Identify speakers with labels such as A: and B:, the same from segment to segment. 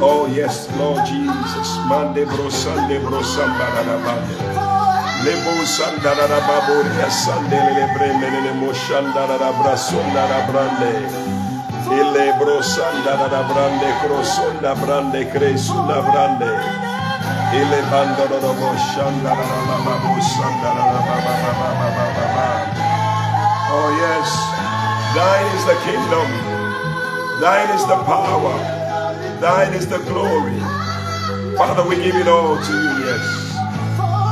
A: Oh, yes, Lord Jesus. Mande brosande brosamba da bande. Lebo sanda da baboria sande le breme le moshanda da brasonda da brande. Ile brosanda da brande crosonda brande cresunda brande. Ile bando da moshanda da babu sanda da ba ba ba ba ba ba ba. Oh yes, thine is the kingdom, thine is the power. Thine is the glory. Father, we give it all to you, yes.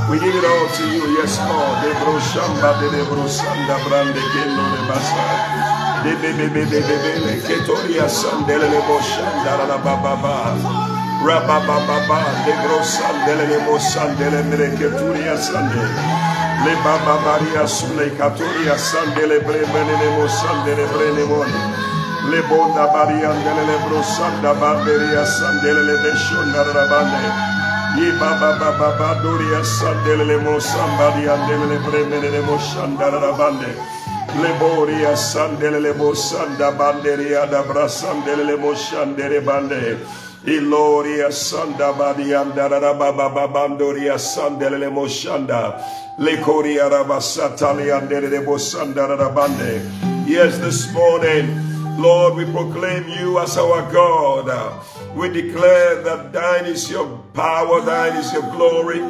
A: We give it all to you, yes, Lord. De brande kendo de basa. De be be be be be be ketoria sandele la ba ba de brosandele sandele. Le Baba Maria Sule Katoria Sandele Bremenemo Sandele Brenemoni. Le Bonda Maria Andele Brosanda Banderia Sandele Beshonda Rabande. Ye Baba Baba Badoria Sandele Mosambadi Andele Bremenemo Shanda Rabande. Le Boria Sandele Mosanda Banderia da Brasandele Moshandere Bande. Iloria Sanda Badianda Rababa Bandoria Sandele Moshanda. Yes, this morning, Lord, we proclaim you as our God. We declare that thine is your power, thine is your glory.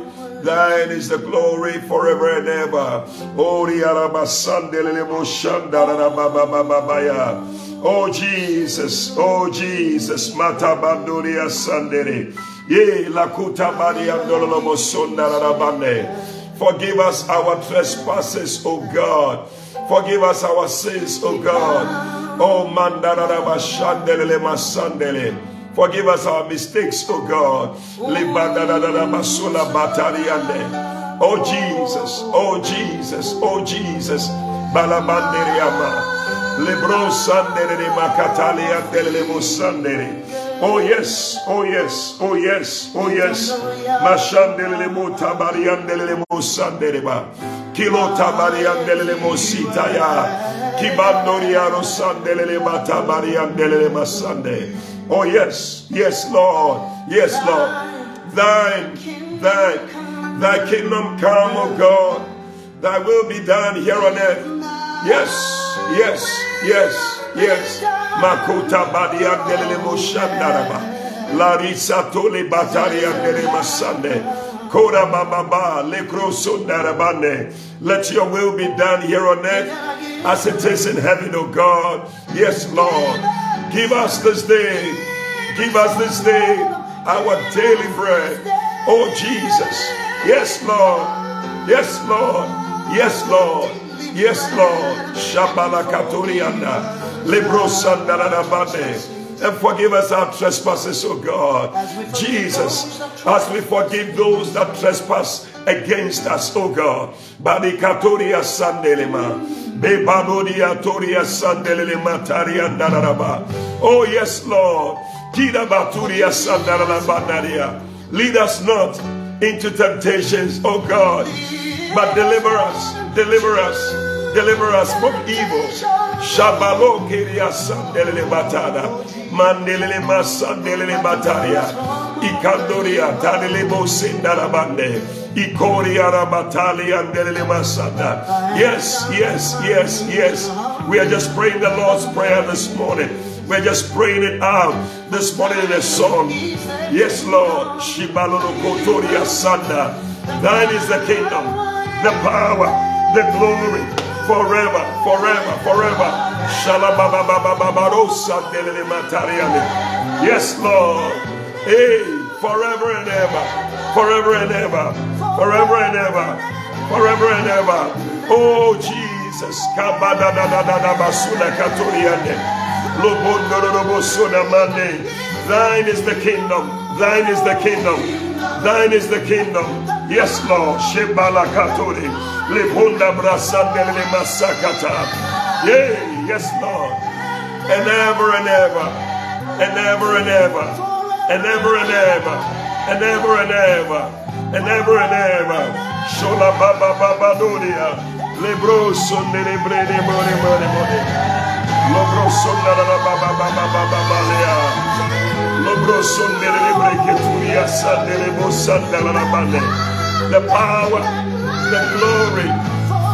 A: Thine is the glory forever and ever. Oh Jesus, oh Jesus, Mata Banduria Sandere. Ye Lakuta Badiandolo Sonda Forgive us our trespasses, O God. Forgive us our sins, O God. Oh mandaraba shandelele masandele. Forgive us our mistakes, O God. Oh Jesus, oh Jesus, oh Jesus. Balabanderiama. Lebron sandere makatali andele musandere. Oh yes, oh yes, oh yes, oh yes. Mashandele mo tabariandele mo sandereba. Kilo tabariandele mo sitaya. Kibandoriaro sandele matabariandele masande. Oh yes, yes Lord, yes Lord. Thine, thine, thy kingdom come, O God. Thy will be done here on earth. Yes, yes, yes, yes. Makota badia delele moshandaraba. Larisa tole bataria dele masande. Kora bababa lekro sundarabane. Let your will be done here on earth as it is in heaven, O God. Yes, Lord. Give us this day, give us this day our daily bread. Oh Jesus. Yes, Lord. Yes, Lord. Yes, Lord. Yes, Lord. Shabala Katurianda. And forgive us our trespasses, O God. Jesus, as we forgive those that trespass against us, O God. Badikatoria sandelema. Bebabodia toria sandelema tariandaraba. Oh, yes, Lord. Kidabaturia sandarabanaria. Lead us not into temptations, O God, but deliver us, deliver us Deliver us from evil. Shabalo kiria sandelele batada. Mandelele masandelele bataria. Ikandoria tanele bosindarabande. Ikoria rabatali andelele masanda. Yes, yes, yes, yes. We are just praying the Lord's Prayer this morning. We're just praying it out this morning in a song. Yes, Lord. Shibalono kotoria sanda. Thine is the kingdom, the power, the glory, forever, forever, forever. Yes, Lord. Hey, forever and ever, forever and ever, forever and ever, forever and ever. Oh, Jesus. Thine is the kingdom. Thine is the kingdom. Thine is the kingdom. Yes, Lord. Shebala Katori. Lebunda brasandele masakata. Yea, yes, Lord. And ever and ever, and ever and ever, and ever and ever, and ever and ever, and ever and ever. Shola baba baba doria. Lebro sonne lebre de mone mone mone. Lobro sonne la baba baba baba balea. Lobro sonne lebre turia sandele bo sandala la bande. The power the glory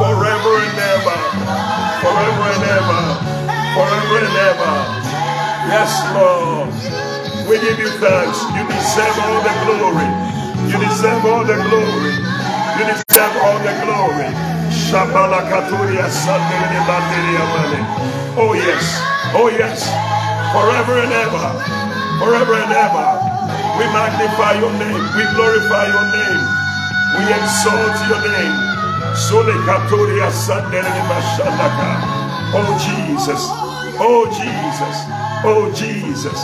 A: forever and ever, forever and ever, forever and ever. Yes, Lord. We give you thanks. You deserve all the glory. You deserve all the glory. You deserve all the glory. Oh yes. Oh yes. Forever and ever. Forever and ever. We magnify your name. We glorify your name. We exalt your name. Sole Katoria Sandele Mashalaka. Oh Jesus. Oh Jesus. Oh Jesus.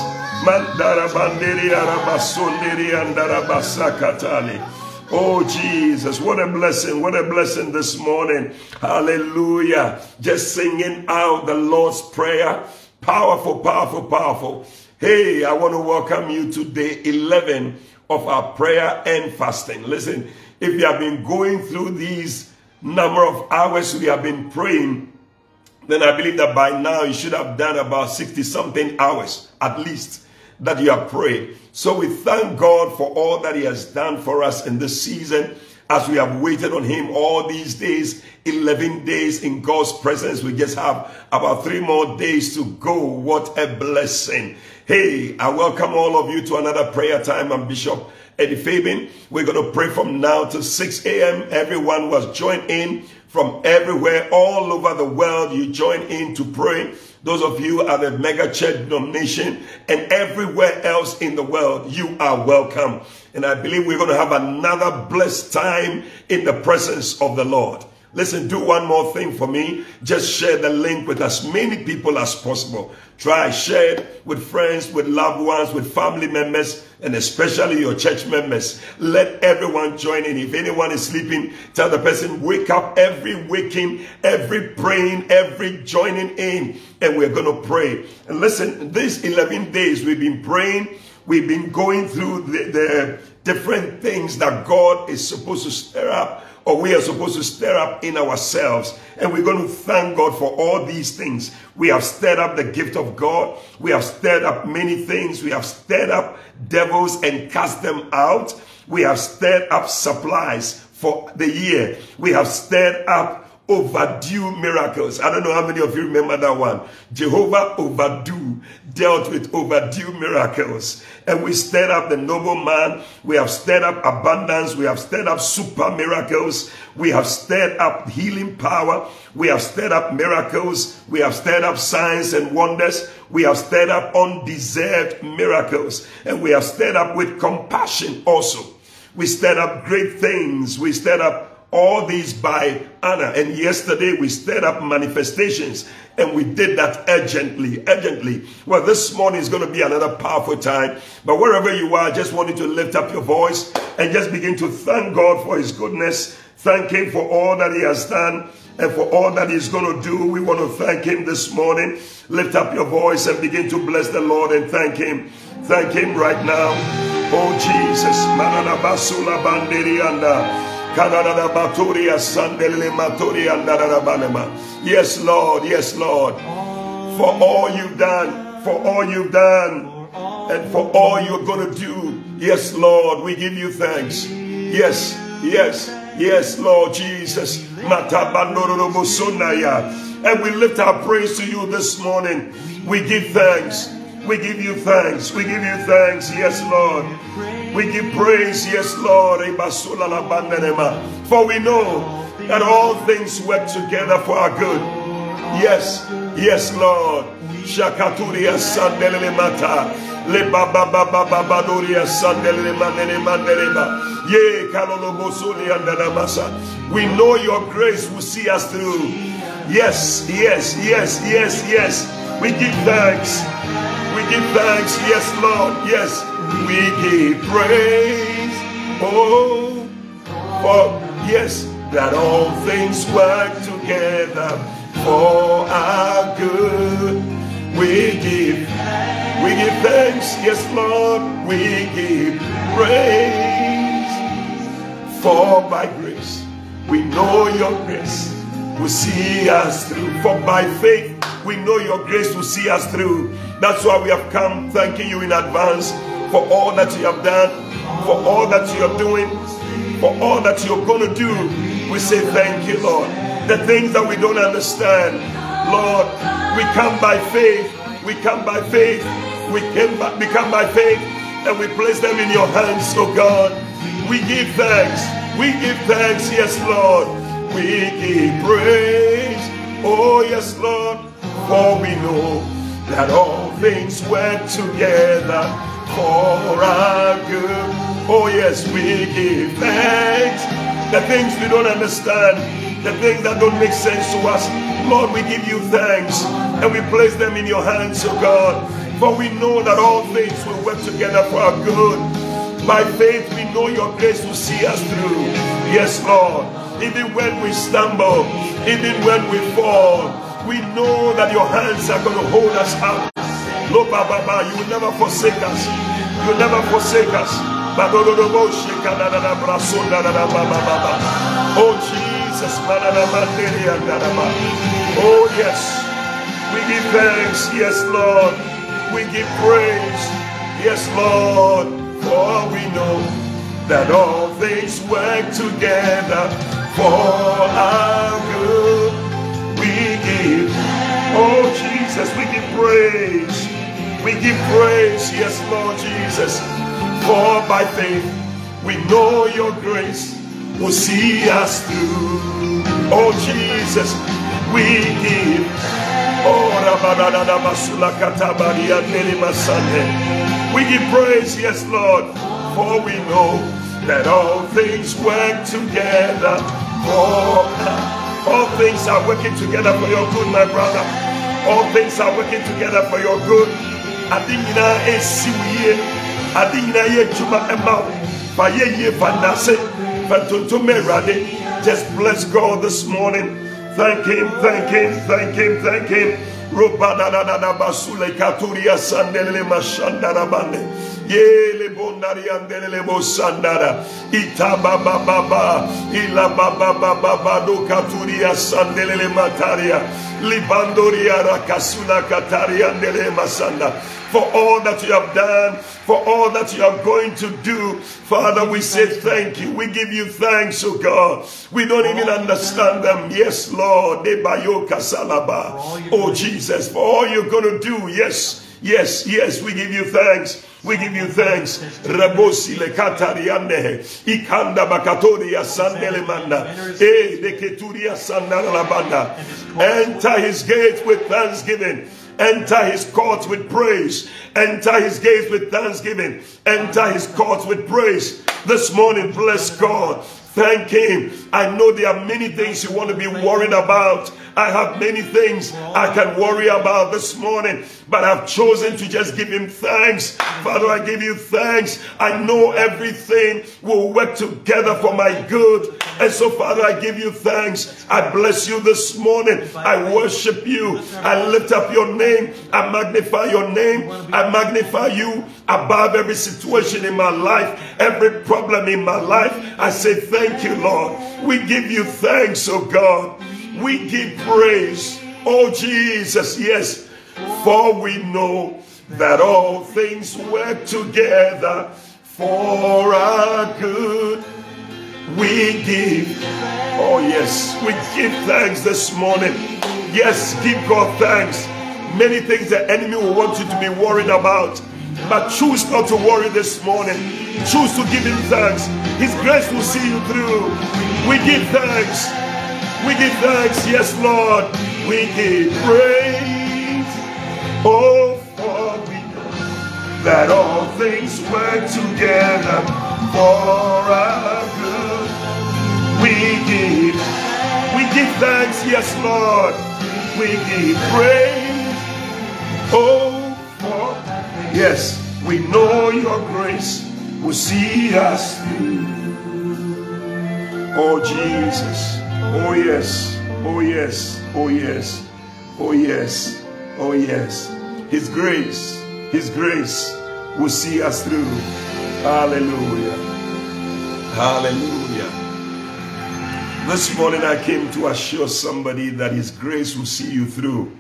A: Mandara banderi arabasunderi andara basakatali. Oh, Jesus, what a blessing, what a blessing this morning. Hallelujah. Just singing out the Lord's Prayer. Powerful, powerful, powerful. Hey, I want to welcome you to day 11 of our prayer and fasting. Listen, if you have been going through these number of hours we have been praying, then I believe that by now you should have done about 60 something hours at least that you have prayed. So we thank God for all that He has done for us in this season as we have waited on Him all these days, 11 days in God's presence. We just have about three more days to go. What a blessing. Hey, I welcome all of you to another prayer time. I'm Bishop Eddie Fabian. We're going to pray from now to 6 a.m. Everyone was joined in from everywhere, all over the world. You join in to pray. Those of you at the mega church denomination and everywhere else in the world, you are welcome. And I believe we're going to have another blessed time in the presence of the Lord. Listen, do one more thing for me. Just share the link with as many people as possible. Try, share it with friends, with loved ones, with family members, and especially your church members. Let everyone join in. If anyone is sleeping, tell the person, wake up every waking, every praying, every joining in, and we're going to pray. And listen, these 11 days we've been praying, we've been going through the, the different things that God is supposed to stir up or we are supposed to stir up in ourselves. And we're going to thank God for all these things. We have stirred up the gift of God. We have stirred up many things. We have stirred up devils and cast them out. We have stirred up supplies for the year. We have stirred up overdue miracles. I don't know how many of you remember that one. Jehovah overdue dealt with overdue miracles. And we stirred up the noble man. We have stirred up abundance. We have stirred up super miracles. We have stirred up healing power. We have stirred up miracles. We have stirred up signs and wonders. We have stirred up undeserved miracles. And we have stirred up with compassion also. We stirred up great things. We stirred up all these by Anna. And yesterday we stirred up manifestations and we did that urgently, urgently. Well, this morning is going to be another powerful time. But wherever you are, I just want you to lift up your voice and just begin to thank God for his goodness. Thank him for all that he has done and for all that he's going to do. We want to thank him this morning. Lift up your voice and begin to bless the Lord and thank him. Thank him right now. Oh Jesus. Yes, Lord. Yes, Lord. For all you've done, for all you've done, and for all you're going to do. Yes, Lord, we give you thanks. Yes, yes, yes, Lord Jesus. And we lift our praise to you this morning. We give thanks. We give you thanks. We give you thanks. Yes, Lord. We give praise, yes, Lord. For we know that all things work together for our good. Yes, yes, Lord. Shakaturia sandelele mata. Le baba baba baba doria sandelele manene mandereba. Ye kalolo bosuli andana We know your grace will see us through. Yes, yes, yes, yes, yes. We give thanks. We give thanks. Yes, Lord. Yes. We give praise, oh, for yes, that all things work together for our good. We give, we give thanks, yes, Lord, we give praise. For by grace, we know your grace will see us through. For by faith, we know your grace will see us through. That's why we have come thanking you in advance for all that you have done, for all that you are doing, for all that you're going to do. We say thank you, Lord. The things that we don't understand, Lord, we come by faith. We come by faith. We, came by, we come by faith and we place them in your hands, oh God. We give thanks. We give thanks, yes, Lord. We give praise. Oh, yes, Lord. For we know that all things work together for our good. Oh, yes, we give thanks. The things we don't understand, the things that don't make sense to us, Lord, we give you thanks and we place them in your hands, oh God. For we know that all things will work together for our good. By faith, we know your grace will see us through. Yes, Lord. Even when we stumble, even when we fall, we know that your hands are going to hold us up. Lord, Baba, you will never forsake us. You will never forsake us. Oh, Jesus. Oh, yes. We give thanks. Yes, Lord. We give praise. Yes, Lord. For we know that all things work together for our good. We give. Oh, Jesus. We give praise. We give praise. Yes, Lord Jesus. For by faith we know your grace will see us through. Oh, Jesus. We give. Oh, we give praise, yes, Lord, for we know that all things work together for all things are working together for your good, my brother. All things are working together for your good. ade nyinaa esi wo yie ade nyinaa yɛ adwuma ɛma wo fa yɛ yie fa nase fa ntontom awurade just bless god this morning Thank him, thank him, thank him, thank him. Robadadada basule katuria sandele mashandara bande. Yele bondari andelele bosandara. Ita baba baba. Ila baba baba bado katuria sandele mataria. Libandoria rakasula kataria andele masanda for all that you have done, for all that you are going to do. Father, we say thank you. We give you thanks, oh God. We don't even understand them. Yes, Lord. Salaba, Oh, Jesus, for all you're going to do. Yes. Yes, yes, we give you thanks. We give you thanks. Rabosi le katariande. Ikanda bakatoria sandele manda. Eh, de keturia sandala la banda. Enter his gates with thanksgiving Enter his courts with praise. Enter his gates with thanksgiving. Enter his courts with praise. This morning, bless God. Thank him. I know there are many things you want to be worried about. I have many things I can worry about this morning, but I've chosen to just give him thanks. Father, I give you thanks. I know everything will work together for my good. And so, Father, I give you thanks. I bless you this morning. I worship you. I lift up your name. I magnify your name. I magnify you above every situation in my life, every problem in my life. I say, Thank you, Lord. We give you thanks, oh God. We give praise, oh Jesus, yes, for we know that all things work together for our good. We give, oh yes, we give thanks this morning. Yes, give God thanks. Many things the enemy will want you to be worried about, but choose not to worry this morning. Choose to give him thanks. His grace will see you through. We give thanks. We give thanks, yes, Lord. We give praise. Oh, for we know that all things work together for our good. We give, we give thanks, yes, Lord. We give praise. Oh, for yes, we know your grace will see us through. Oh, Jesus. Oh, yes. Oh, yes. Oh, yes. Oh, yes. Oh, yes. His grace, His grace will see us through. Hallelujah. Hallelujah. This morning I came to assure somebody that His grace will see you through.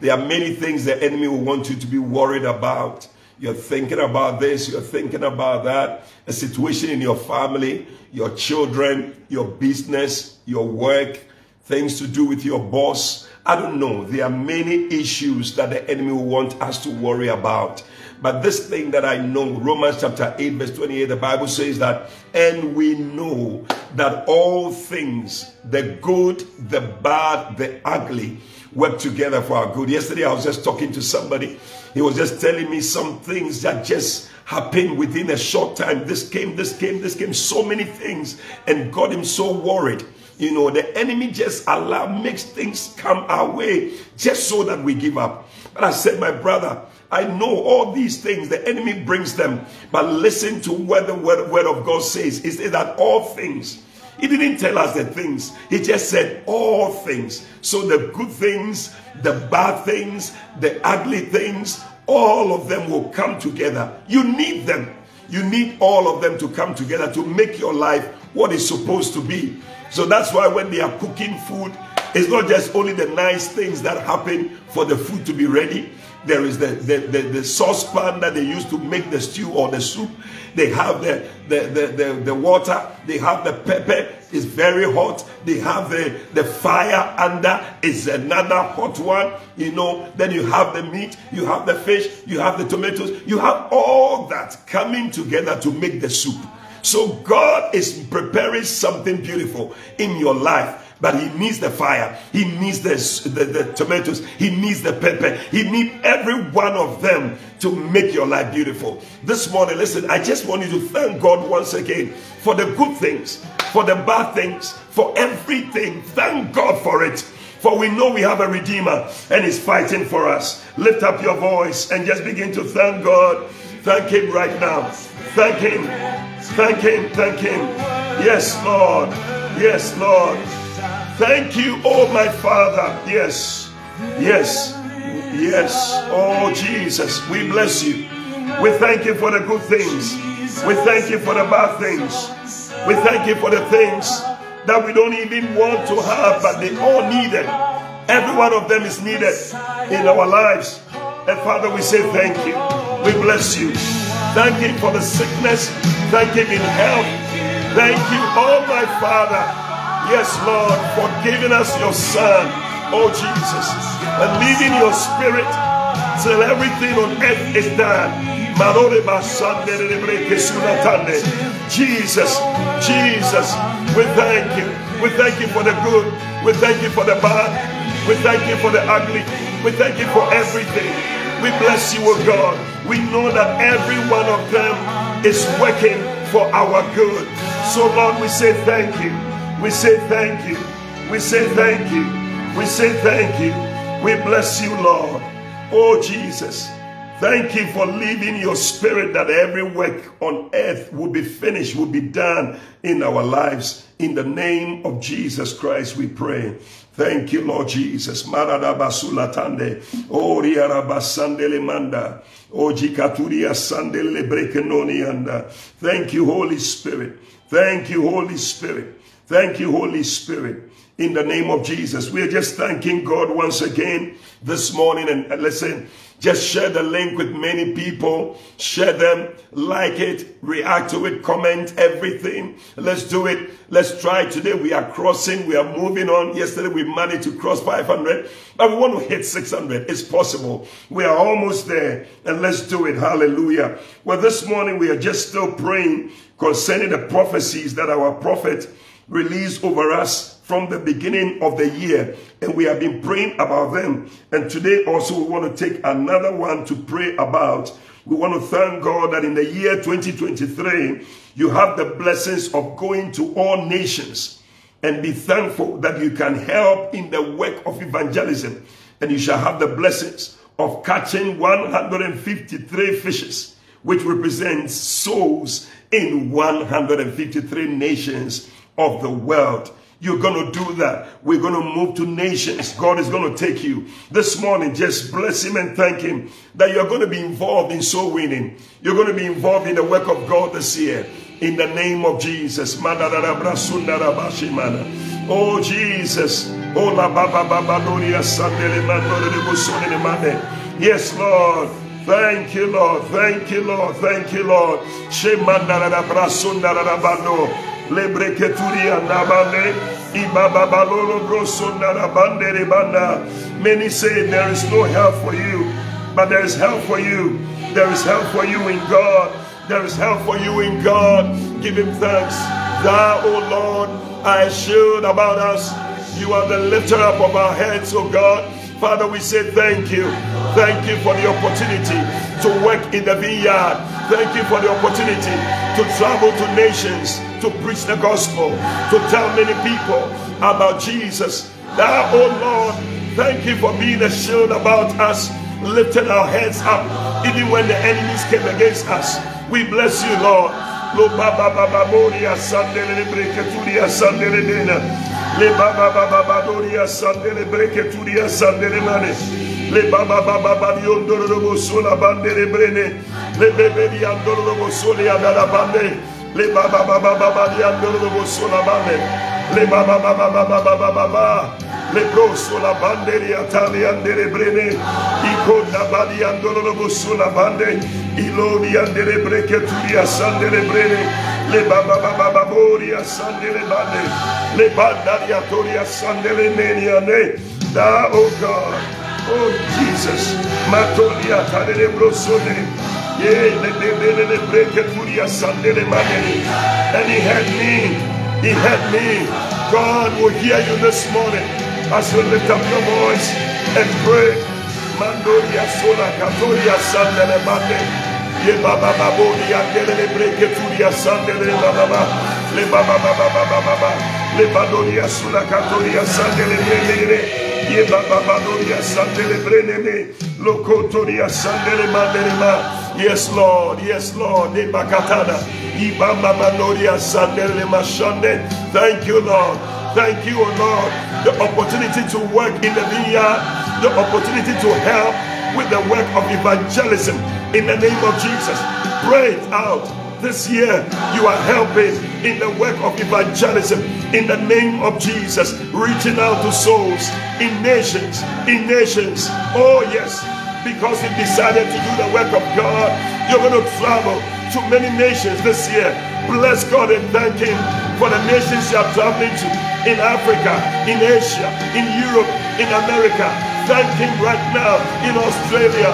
A: There are many things the enemy will want you to be worried about. You're thinking about this, you're thinking about that, a situation in your family, your children, your business, your work, things to do with your boss. I don't know. There are many issues that the enemy will want us to worry about. But this thing that I know, Romans chapter 8, verse 28, the Bible says that, and we know that all things, the good, the bad, the ugly, work together for our good. Yesterday, I was just talking to somebody. He was just telling me some things that just happened within a short time. This came, this came, this came, so many things, and got him so worried. You know, the enemy just allow makes things come our way just so that we give up. But I said, my brother, I know all these things, the enemy brings them, but listen to what the word, word of God says. It says that all things, he didn't tell us the things, he just said all things. So the good things, the bad things, the ugly things, all of them will come together. You need them. You need all of them to come together to make your life what it's supposed to be. So that's why when they are cooking food, it's not just only the nice things that happen for the food to be ready. There is the, the, the, the saucepan that they use to make the stew or the soup. They have the, the, the, the, the water. They have the pepper. It's very hot. They have the, the fire under. It's another hot one. You know, then you have the meat. You have the fish. You have the tomatoes. You have all that coming together to make the soup. So God is preparing something beautiful in your life but he needs the fire. He needs the, the, the, tomatoes. He needs the pepper. He needs every one of them to make your life beautiful. This morning, listen, I just want you to thank God once again for the good things, for the bad things, for everything. Thank God for it. For we know we have a Redeemer and He's fighting for us. Lift up your voice and just begin to thank God. Thank Him right now. Thank Him. Thank Him. Thank Him. Yes, Lord. Yes, Lord. Thank you, oh my Father. Yes, yes, yes. Oh Jesus, we bless you. We thank you for the good things. We thank you for the bad things. We thank you for the things that we don't even want to have, but they all needed. Every one of them is needed in our lives. And Father, we say thank you. We bless you. Thank you for the sickness. Thank you in health. Thank you, oh my Father Yes, Lord, for giving us your Son, oh Jesus, and leaving your Spirit till everything on earth is done. Jesus, Jesus, we thank you. We thank you for the good. We thank you for the bad. We thank you for the ugly. We thank you for everything. We bless you, O God. We know that every one of them is working for our good. So, Lord, we say thank you. We say thank you. We say thank you. We say thank you. We bless you, Lord. Oh, Jesus. Thank you for leaving your spirit that every work on earth will be finished, will be done in our lives. In the name of Jesus Christ, we pray. Thank you, Lord Jesus. Maradabasulatande. Oh, riarabasandele manda. Oh, jikaturia sandele brekenoni anda. Thank you, Holy Spirit. Thank you, Holy Spirit. Thank you, Holy Spirit. In the name of Jesus, we are just thanking God once again this morning. And listen, just share the link with many people. Share them, like it, react to it, comment everything. Let's do it. Let's try today. We are crossing. We are moving on. Yesterday we managed to cross 500, but we want to hit 600. It's possible. We are almost there. And let's do it. Hallelujah. Well, this morning we are just still praying concerning the prophecies that our prophet released over us from the beginning of the year and we have been praying about them. And today also we want to take another one to pray about. We want to thank god that in the year 2023 you have the blessings of going to all nations and be thankful that you can help in the work of evangelism. And you shall have the blessings of catching 153 fishes which represents souls in 153 nations of the world. You're going to do that. We're going to move to nations. God is going to take you. This morning, just bless Him and thank Him that you're going to be involved in soul winning. You're going to be involved in the work of God this year. In the name of Jesus. Oh, Jesus. Oh. Yes, Lord. Thank you, Lord. Thank you, Lord. Thank you, Lord. Lebreketuri andabande. Many say there is no help for you, but there is help for you. There is help for you in God. There is help for you in God. Give him thanks. Thou, O Lord, I shield about us. You are the lifter up of our heads, O God. Father, we say thank you. Thank you for the opportunity to work in the vineyard. Thank you for the opportunity to travel to nations, to preach the gospel, to tell many people about Jesus. Now, oh Lord, thank you for being a shield about us, lifting our heads up, even when the enemies came against us. We bless you, Lord. Le baba baba badoria sandele breketuria sandele mane. Le baba baba badiondoro robo sola bandele brene. Le bebe di andoro robo bande. Le baba baba baba di andoro robo sola bande. Le baba baba baba baba baba. Le broso la banderi atali andere brene. Iko da badi andoro robo sola bande. Ilodi andere breke turia sandele brene. Le baba baba baboria sandele bande. Le bandaria toria sandele neniane. Da oh God. Oh Jesus. Matolia tadele brosone. And he had me. He had me. God will hear you this morning as you lift up your voice and pray. Mandoria sola katoria sandele mande. Ye baba babo di andere le breke turia sandele le baba le baba baba baba baba le badoria sulla katoria sandele brene ye baba badoria sandele brene lo kotoria sandele mandele ma yes lord yes lord de bakatada ye baba badoria sandele mashande thank you lord thank you oh lord the opportunity to work in the vineyard the opportunity to help with the work of evangelism in the name of Jesus. Pray it out. This year, you are helping in the work of evangelism in the name of Jesus, reaching out to souls in nations, in nations. Oh, yes, because you decided to do the work of God, you're going to travel to many nations this year. Bless God and thank Him for the nations you are traveling to in Africa, in Asia, in Europe, in America. Thank Him right now in Australia,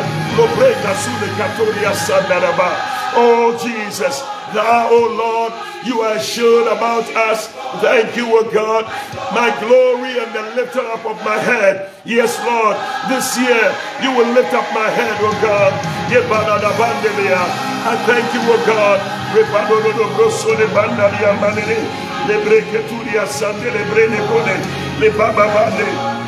A: Oh Jesus, thou, oh Lord, you are sure about us. Thank you, O God, my glory and the lifter up of my head. Yes, Lord, this year you will lift up my head, O God. I thank you, O God. Le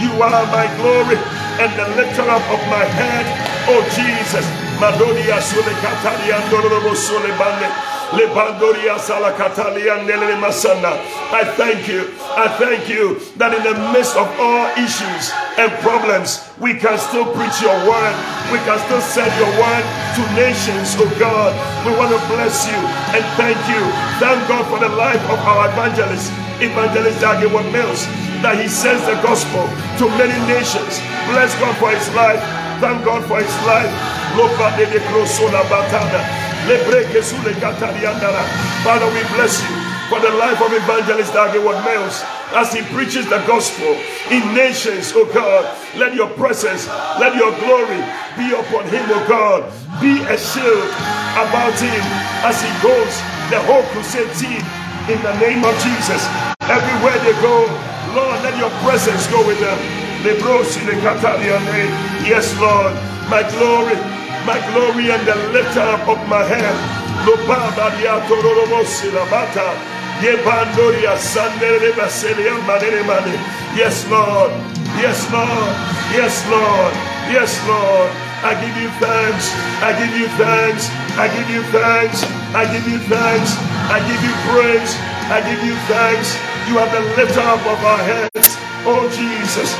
A: You are my glory and the lifter up of my head. Oh Jesus, Madonia sole sole bande. Le bandoria sala masana. I thank you. I thank you that in the midst of all issues and problems, we can still preach your word. We can still send your word to nations, oh God. We want to bless you and thank you. Thank God for the life of our evangelist, Evangelist Dag Heward-Mills that he sends the gospel to many nations. Bless God for his life. Thank God for his life. Father, we bless you for the life of evangelist Dag Heward-Mills as he preaches the gospel in nations, oh God. Let your presence, let your glory be upon him, oh God. Be a shield about him as he goes, the whole crusade team, in the name of Jesus. Everywhere they go, Lord, let your presence go with them. Yes, Lord, my glory, my glory and the lifter up of my head. Yes, Lord. Yes, Lord. Yes, Lord. Yes, Lord. I give you thanks. I give you thanks. I give you thanks. I give you thanks. I give you praise. I give you thanks. You are the lifter up of our heads. Oh Jesus.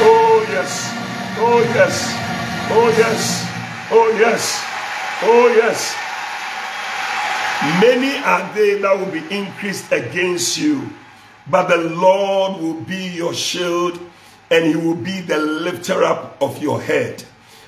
A: Oh yes. Oh yes. Oh yes. Oh yes. Oh yes. Many are they that will be increased against you, but the Lord will be your shield and he will be the lifter up of your head.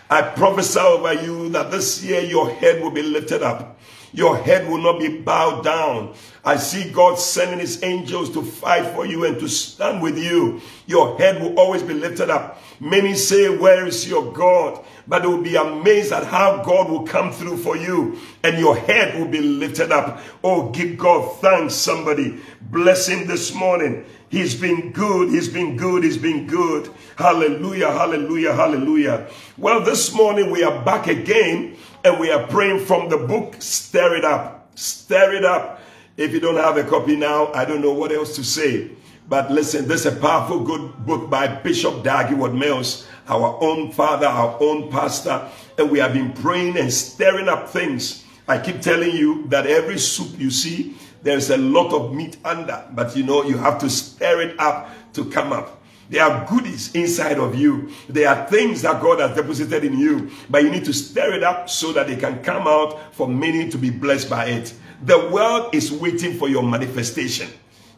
A: I prophesy over you that this year your head will be lifted up. Your head will not be bowed down. I see God sending his angels to fight for you and to stand with you. Your head will always be lifted up. Many say, where is your God? But will be amazed at how God will come through for you and your head will be lifted up. Oh, give God thanks, somebody. Bless him this morning. He's been good. He's been good. He's been good. Hallelujah. Hallelujah. Hallelujah. Well, this morning we are back again and we are praying from the book Stir It Up. Stir It Up. If you don't have a copy now, I don't know what else to say. But listen, this is a powerful good book by Bishop Dag Heward-Mills, our own father, our own pastor. And we have been praying and stirring up things. I keep telling you that every soup you see, there's a lot of meat under. But you know, you have to stir it up to come up. There are goodies inside of you. There are things that God has deposited in you, but you need to stir it up so that they can come out for many to be blessed by it. The world is waiting for your manifestation.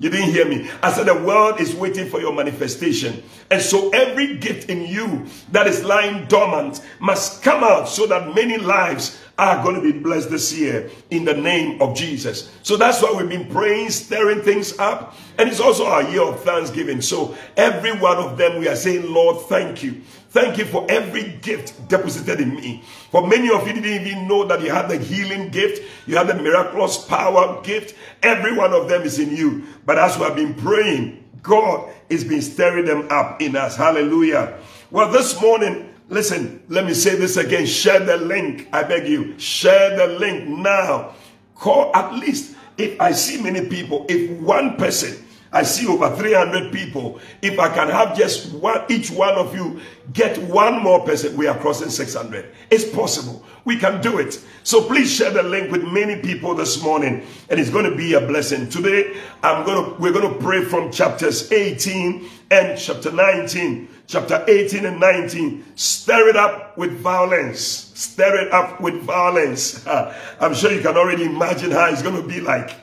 A: You didn't hear me. I said the world is waiting for your manifestation. And so every gift in you that is lying dormant must come out so that many lives are going to be blessed this year in the name of Jesus. So that's why we've been praying, stirring things up. And it's also our year of thanksgiving. So every one of them, we are saying, Lord, thank you. Thank you for every gift deposited in me. For many of you didn't even know that you had the healing gift, you had the miraculous power gift. Every one of them is in you. But as we have been praying, God has been stirring them up in us. Hallelujah. Well, this morning, Listen, let me say this again. Share the link. I beg you. Share the link now. Call at least if I see many people, if one person, I see over 300 people, if I can have just one, each one of you get one more person, we are crossing 600. It's possible. We can do it. So please share the link with many people this morning and it's going to be a blessing. Today, I'm going to, we're going to pray from chapters 18 and chapter 19 chapter 18 and 19. Stir it up with violence. Stir it up with violence. I'm sure you can already imagine how it's going to be like.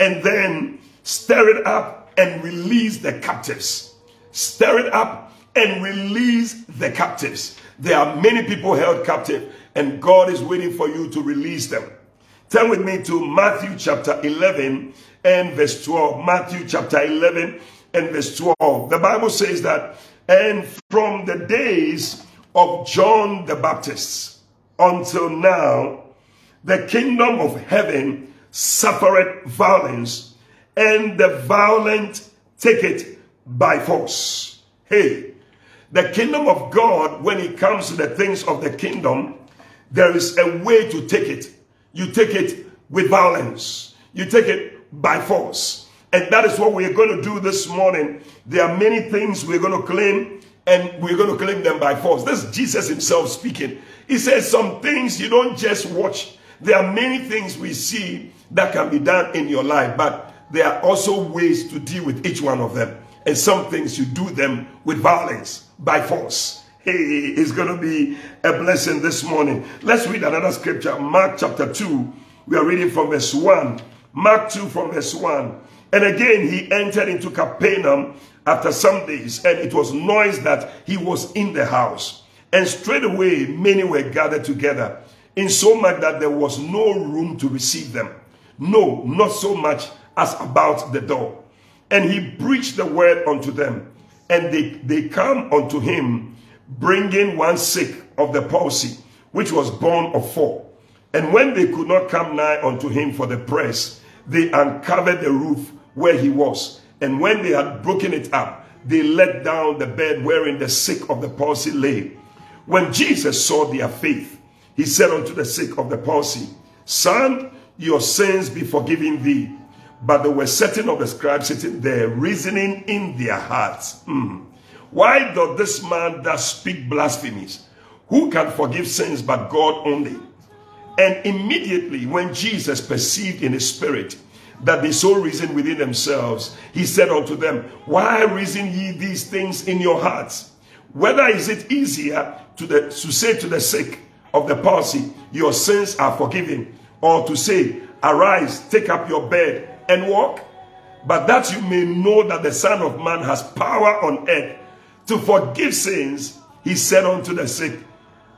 A: And then stir it up and release the captives. Stir it up and release the captives. There are many people held captive and God is waiting for you to release them. Turn with me to Matthew chapter 11 and verse 12. Matthew chapter 11 and verse 12. The Bible says that and from the days of John the Baptist until now, the kingdom of heaven suffered violence, and the violent take it by force. Hey, the kingdom of God, when it comes to the things of the kingdom, there is a way to take it. You take it with violence. You take it by force. And that is what we're going to do this morning. There are many things we're going to claim and we're going to claim them by force. This is Jesus himself speaking. He says some things you don't just watch. There are many things we see that can be done in your life, but there are also ways to deal with each one of them. And some things you do them with violence, by force. Hey, it's going to be a blessing this morning. Let's read another scripture. Mark chapter 2. We are reading from verse 1. Mark 2 from verse 1. And again, he entered into Capernaum after some days, and it was noise that he was in the house. And straightway many were gathered together, in so much that there was no room to receive them. No, not so much as about the door. And he preached the word unto them. And they, they come unto him, bringing one sick of the palsy, which was borne of four. And when they could not come nigh unto him for the press, they uncovered the roof where he was. And when they had broken it up, they let down the bed wherein the sick of the palsy lay. When Jesus saw their faith, he said unto the sick of the palsy, Son, your sins be forgiven thee. But there were certain of the scribes sitting there, reasoning in their hearts, mm, Why doth this man thus speak blasphemies? Who can forgive sins but God only? And immediately when Jesus perceived in his spirit that they so reasoned within themselves. He said unto them, Why reason ye these things in your hearts? Whether is it easier to, the, to say to the sick of the palsy, Your sins are forgiven, or to say, Arise, take up your bed and walk? But that you may know that the Son of Man has power on earth to forgive sins, he said unto the sick,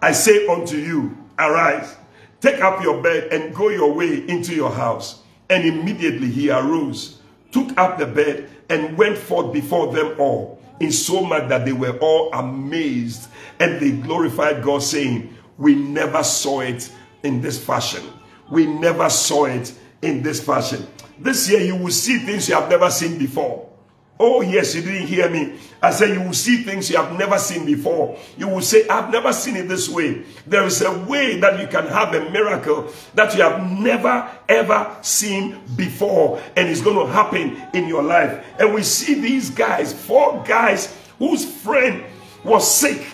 A: I say unto you, Arise, take up your bed and go your way into your house. And immediately he arose, took up the bed, and went forth before them all, in so much that they were all amazed. And they glorified God, saying, We never saw it in this fashion. We never saw it in this fashion. This year, you will see things you have never seen before. Oh, yes, you didn't hear me. I said, You will see things you have never seen before. You will say, I've never seen it this way. There is a way that you can have a miracle that you have never, ever seen before, and it's going to happen in your life. And we see these guys, four guys whose friend was sick,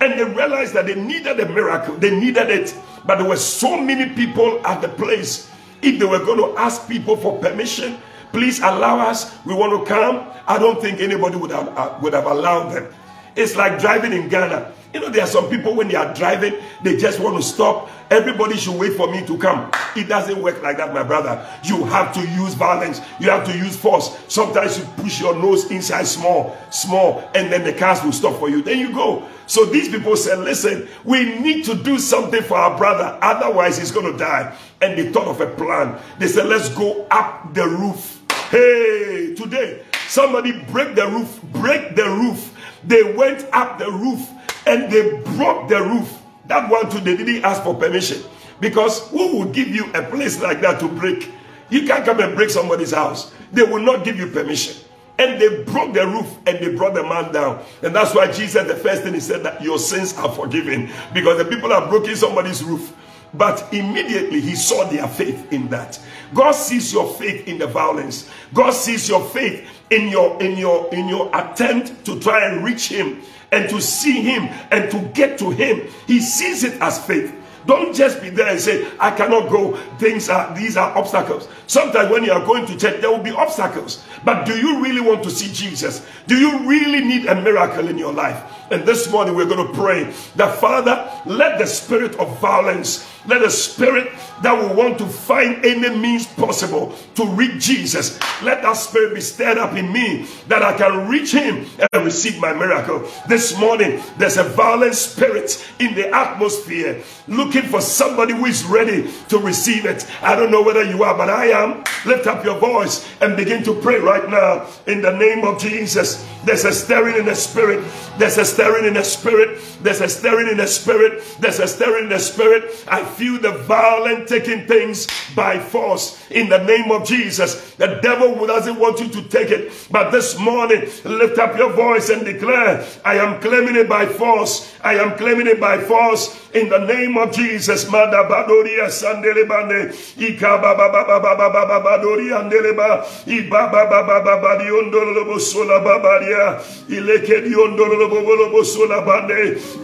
A: and they realized that they needed a miracle. They needed it. But there were so many people at the place. If they were going to ask people for permission, Please allow us. We want to come. I don't think anybody would have, uh, would have allowed them. It's like driving in Ghana. You know, there are some people when they are driving, they just want to stop. Everybody should wait for me to come. It doesn't work like that, my brother. You have to use violence. You have to use force. Sometimes you push your nose inside small, small, and then the cars will stop for you. Then you go. So these people said, listen, we need to do something for our brother. Otherwise, he's going to die. And they thought of a plan. They said, let's go up the roof Hey, today, somebody break the roof, break the roof. They went up the roof and they broke the roof. That one too, they didn't ask for permission. Because who would give you a place like that to break? You can't come and break somebody's house. They will not give you permission. And they broke the roof and they brought the man down. And that's why Jesus, the first thing he said that your sins are forgiven. Because the people are broken somebody's roof. But immediately he saw their faith in that. God sees your faith in the violence. God sees your faith in your in your in your attempt to try and reach him and to see him and to get to him. He sees it as faith. Don't just be there and say, I cannot go. Things are, these are obstacles. Sometimes when you are going to church, there will be obstacles. But do you really want to see Jesus? Do you really need a miracle in your life? And this morning we're going to pray that Father, let the spirit of violence, let the spirit that will want to find any means possible to reach Jesus, let that spirit be stirred up in me that I can reach him and receive my miracle. This morning, there's a violent spirit in the atmosphere looking for somebody who is ready to receive it. I don't know whether you are, but I am. Lift up your voice and begin to pray right now in the name of Jesus. There's a stirring in the spirit. There's a stirring in the spirit. There's a stirring in the spirit. There's a stirring in the spirit. I feel the violent taking things by force in the name of Jesus. The devil doesn't want you to take it. But this morning, lift up your voice and declare, I am claiming it by force. I am claiming it by force in the name of Jesus. Madabadoria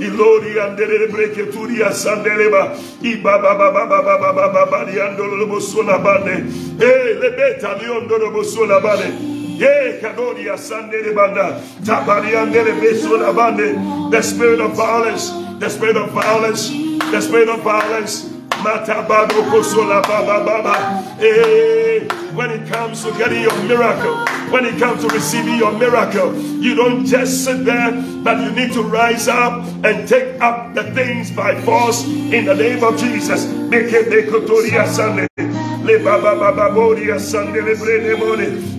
A: Ilori. Eh. The spirit of violence, the spirit of violence, the spirit of violence. When it comes to getting your miracle, when it comes to receiving your miracle, you don't just sit there, but you need to rise up and take up the things by force in the name of Jesus.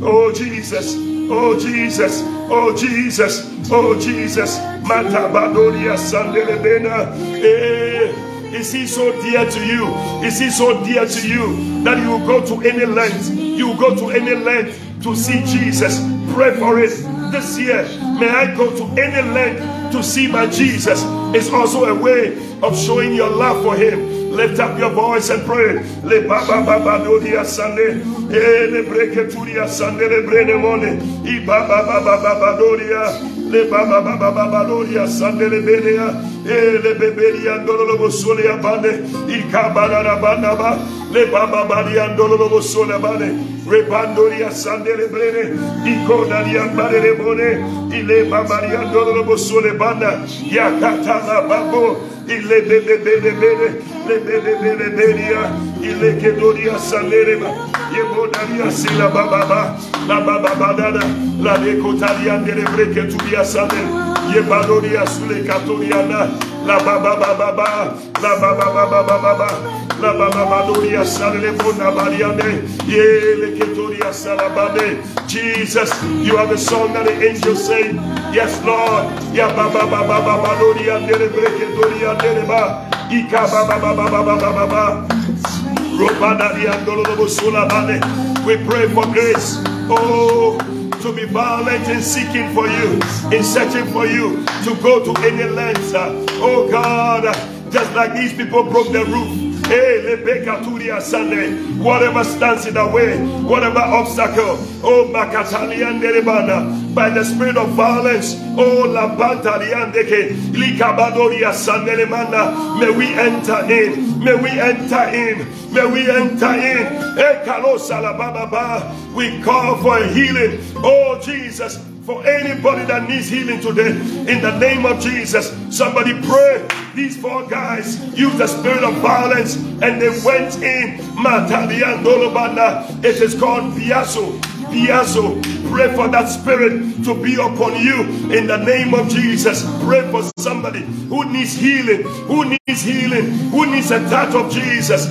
A: Oh Jesus, oh Jesus, oh Jesus, oh Jesus. Mata Matabadoria Sandelebena. Is he so dear to you? Is he so dear to you that you will go to any length? You will go to any length to see Jesus. Pray for it this year. May I go to any length to see my Jesus. It's also a way of showing your love for him. Lift up your voice and pray. Le baba baba dodia sande. E le breke turia sande le brene mone. I baba baba baba dodia. Le baba baba baba dodia sande le benea. E le beberia andolo lo bosole abande. I kabana na banda ba. Le baba badi andolo lo bosole. Repandoria sande le brene. I koda di ambare le bone. I le baba di andolo lo bosole banda. Yakata la babo. Il le bebe bebe bebe. Le bebe bebe beria. Jesus, you are the song that the angels say. Yes, Lord. We pray for grace. Oh, to be violent in seeking for you, in searching for you, to go to any lengths. Uh, oh God, just like these people broke the roof. Whatever stands in the way, whatever obstacle, oh Makatalian Derebana, by the spirit of violence, oh Labantaliandeke, Likabadoria Sandelemana, may we enter in, may we enter in, may we enter in. We call for healing, oh Jesus for anybody that needs healing today in the name of Jesus. Somebody pray. These four guys used the spirit of violence and they went in. It is called Piasso. Piasso. Pray for that spirit to be upon you in the name of Jesus. Pray for somebody who needs healing, who needs healing, who needs a touch of Jesus.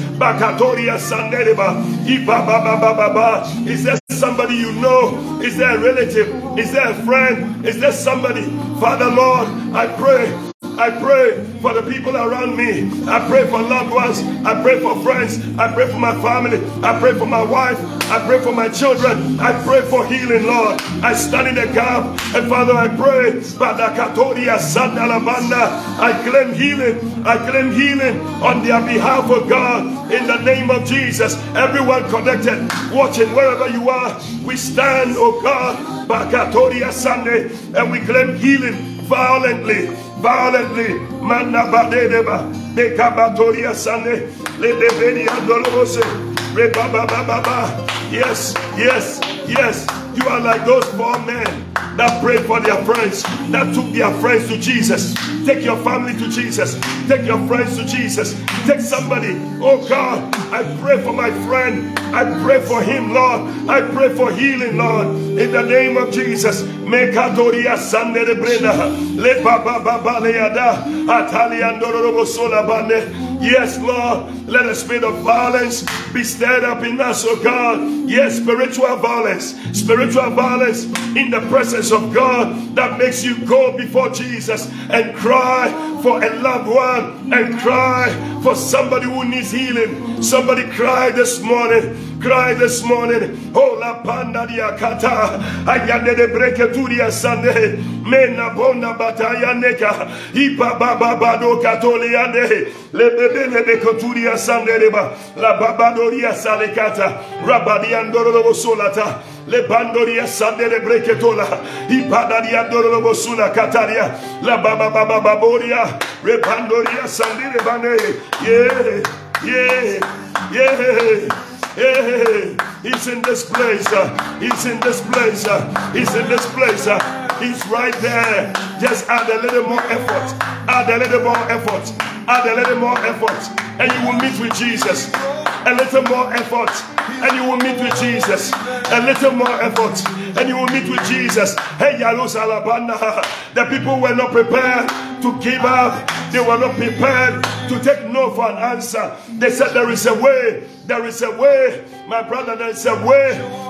A: Is there somebody you know? Is there a relative? Is there a friend? Is there somebody? Father Lord, I pray I pray for the people around me. I pray for loved ones. I pray for friends. I pray for my family. I pray for my wife. I pray for my children. I pray for healing, Lord. I stand in the gap. And Father, I pray. I claim healing. I claim healing on their behalf of God. In the name of Jesus. Everyone connected, watching wherever you are. We stand, oh God. Bakatoria Sunday. And we claim healing violently violently. Manda badedeba. Bekabatoria sande. Lebebeni andolobose. Yes, yes, yes. You are like those four men that prayed for their friends, that took their friends to Jesus. Take your family to Jesus. Take your friends to Jesus. Take somebody. Oh God, I pray for my friend. I pray for him, Lord. I pray for healing, Lord. In the name of Jesus. Mekadoria sande de brena. Le baba baba leada. Ataliandoro sola bande. Yes, Lord, let the spirit of violence be stirred up in us, oh God. Yes, spiritual violence, spiritual violence in the presence of God that makes you go before Jesus and cry for a loved one and cry for somebody who needs healing. Somebody cry this morning, cry this morning. Oh, la panda diakata, ayande de breketuria sande, mena bona bataya neka, ipa baba bado katoliande, lebebe lebe koturia sande leba, la babadoria salekata, rabadiandoro solata, le bandoria sande le breketola, ipadaria doro bosula kataria, la baba baba baboria, repandoria sande le bane, yeah, yeah, yeah. Yeah, he's in this place. Uh, he's in this place. Uh, he's in this place. Uh, he's right there. Just add a little more effort. Add a little more effort. Add a little more effort. And you will meet with Jesus. A little more effort. And you will meet with Jesus. A little more effort. And you will meet with Jesus. Hey, Yalus Alabana. The people were not prepared to give up. They were not prepared to take no for an answer. They said, There is a way. There is a way. My brother, there is a way.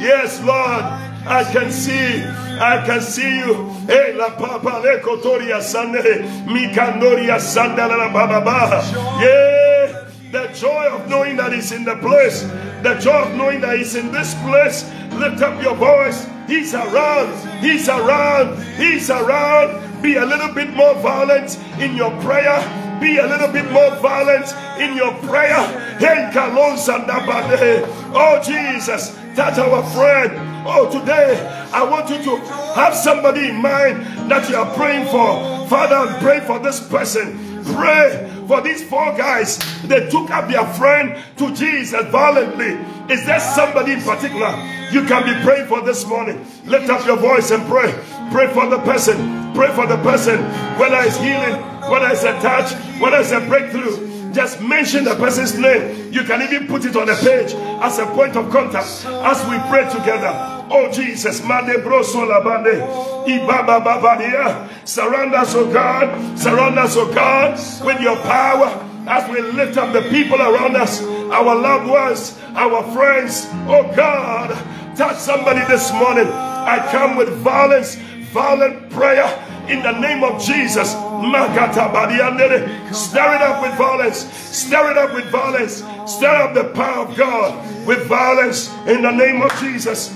A: Yes, Lord. I can see, I can see you. Hey, la papa le kotoria sande la baba. Yeah, the joy of knowing that He's in the place, the joy of knowing that He's in this place. Lift up your voice. He's around. He's around. He's around. Be a little bit more violent in your prayer. Be a little bit more violent in your prayer. Oh, Jesus, touch our friend. Oh, today I want you to have somebody in mind that you are praying for. Father, pray for this person. Pray for these four guys. They took up their friend to Jesus violently. Is there somebody in particular you can be praying for this morning? Lift up your voice and pray. Pray for the person. Pray for the person. Whether it's healing, whether it's a touch, whether it's a breakthrough Just mention the person's name. You can even put it on the page as a point of contact as we pray together. Oh Jesus, surround us, oh God, surround us, oh God, with your power as we lift up the people around us, our loved ones, our friends. Oh God, touch somebody this morning. I come with violence, violent prayer in the name of Jesus. Stir it up with violence. Stir it up with violence. Stir up the power of God with violence in the name of Jesus.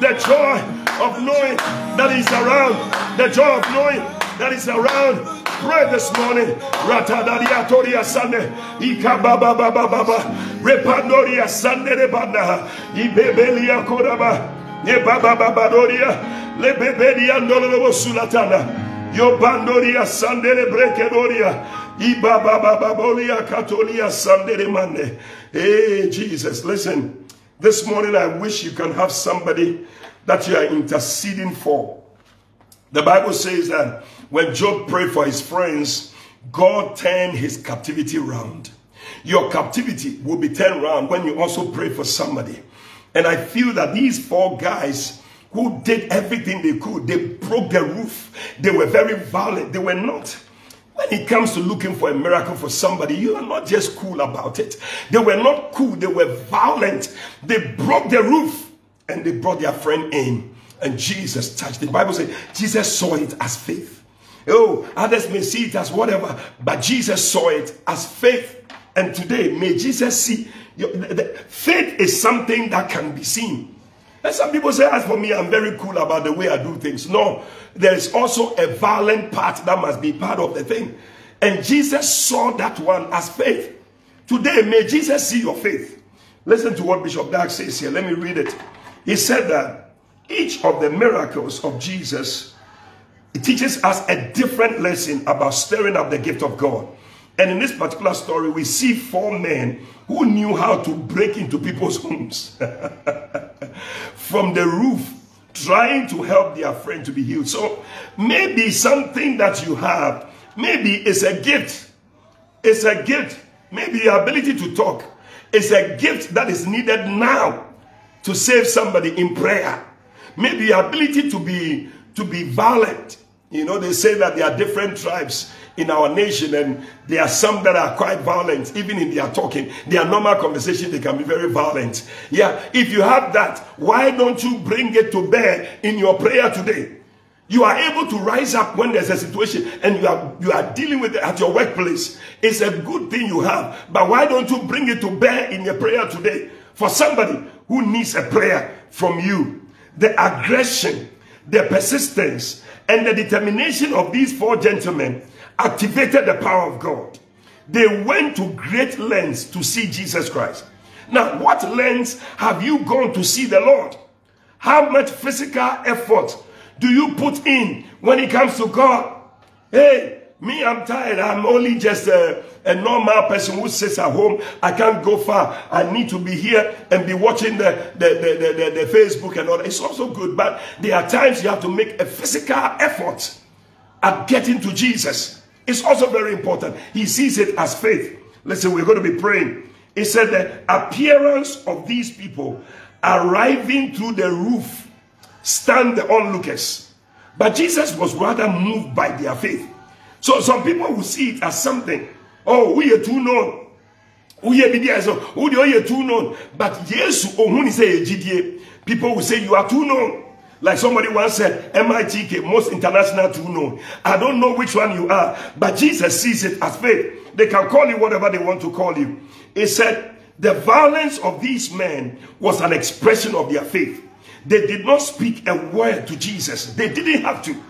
A: The joy of knowing that He's around. The joy of knowing that is around. Pray this morning. Ratadaria Toria Sande. Ika Baba Baba Baba. Repandoria Sande Rebanda. Ibebelia Koraba. Ye Baba Baba Doria. Lebebelia Nolobo Sulatana. Yo Bandoria Sande Brekedoria. Iba Baba Babolia Katolia Sande Mande. Hey Jesus, listen. This morning I wish you can have somebody that you are interceding for. The Bible says that when Job prayed for his friends, God turned his captivity round. Your captivity will be turned round when you also pray for somebody. And I feel that these four guys who did everything they could, they broke the roof. They were very violent. They were not. When it comes to looking for a miracle for somebody, you are not just cool about it. They were not cool, they were violent. They broke the roof and they brought their friend in. And Jesus touched. The Bible says Jesus saw it as faith. Oh, others may see it as whatever, but Jesus saw it as faith. And today, may Jesus see. Faith is something that can be seen. And some people say, as for me, I'm very cool about the way I do things. No, there is also a violent part that must be part of the thing. And Jesus saw that one as faith. Today, may Jesus see your faith. Listen to what Bishop Dag says here. Let me read it. He said that each of the miracles of Jesus it teaches us a different lesson about stirring up the gift of God. And in this particular story, we see four men who knew how to break into people's homes from the roof, trying to help their friend to be healed. So maybe something that you have, maybe it's a gift. It's a gift. Maybe the ability to talk is a gift that is needed now to save somebody in prayer. Maybe the ability to be to be violent you know, they say that there are different tribes in our nation, and there are some that are quite violent, even in their talking. Their normal conversation, they can be very violent. Yeah, if you have that, why don't you bring it to bear in your prayer today? You are able to rise up when there's a situation and you are you are dealing with it at your workplace. It's a good thing you have, but why don't you bring it to bear in your prayer today for somebody who needs a prayer from you? The aggression, the persistence, and the determination of these four gentlemen activated the power of God. They went to great lengths to see Jesus Christ. Now, what lengths have you gone to see the Lord? How much physical effort do you put in when it comes to God? Hey, me, I'm tired. I'm only just a, a normal person who sits at home. I can't go far. I need to be here and be watching the, the, the, the, the Facebook and all that. It's also good, but there are times you have to make a physical effort at getting to Jesus. It's also very important. He sees it as faith. Listen, we're going to be praying. He said the appearance of these people arriving through the roof stand the onlookers. But Jesus was rather moved by their faith. So some people will see it as something. Oh, we are too known. We are BDS. Oh, we are too known. But yes, oh, when say GDA, people will say you are too known. Like somebody once said, MITK, most international too known. I don't know which one you are, but Jesus sees it as faith. They can call you whatever they want to call you. He said, the violence of these men was an expression of their faith. They did not speak a word to Jesus. They didn't have to.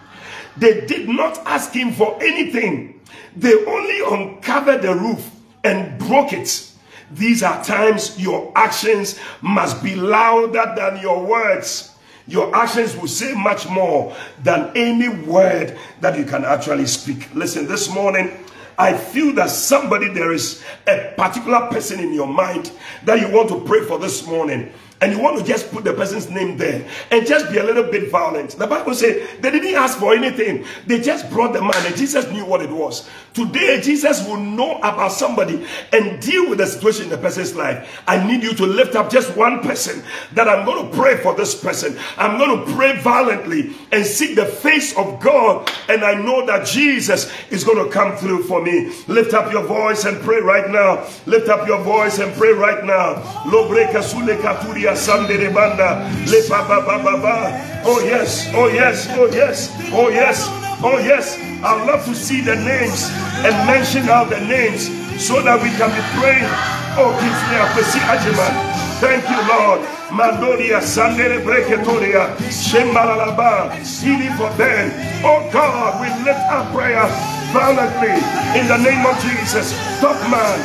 A: They did not ask him for anything. They only uncovered the roof and broke it. These are times your actions must be louder than your words. Your actions will say much more than any word that you can actually speak. Listen, this morning, I feel that somebody, there is a particular person in your mind that you want to pray for this morning. And you want to just put the person's name there and just be a little bit violent. The Bible says they didn't ask for anything, they just brought the man, and Jesus knew what it was. Today, Jesus will know about somebody and deal with the situation in the person's life. I need you to lift up just one person that I'm going to pray for this person. I'm going to pray violently and seek the face of God, and I know that Jesus is going to come through for me. Lift up your voice and pray right now. Lift up your voice and pray right now. Oh yes, oh yes, oh yes, oh yes, oh yes. I'd love to see the names and mention out the names so that we can be praying. Oh, give me a Ajiman. Thank you, Lord. Mandoria, Sandere Breketoria, Shembalalaba, healing for them. Oh God, we lift our prayer violently. In the name of Jesus. Top man,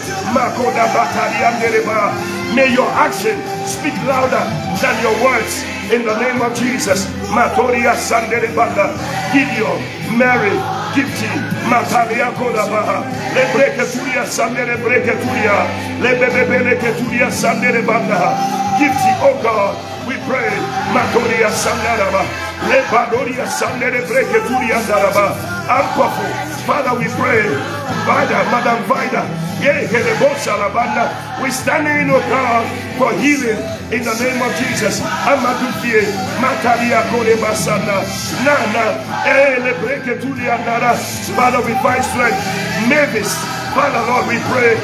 A: May your action speak louder than your words. In the name of Jesus. Matoria Sandere Banda, Gideon, Mary, Gifty, Mataria Kodabaha, Le Breketuria Sandere Breketuria, Le Bebebele Keturia Sandere Banda, Gifty, oh God, we pray, Matoria Sandaraba, Le Badoria Sandere Breketuria Daraba, Ampafu, Father, we pray, Vida, Madam Vida, we stand in, oh God, for healing. In the name of Jesus. Amadufie, Mataria Kore Basana, Nana, Ele eh, Breke Tuliandara. Father, we find strength. Mavis, Father, Lord, we pray.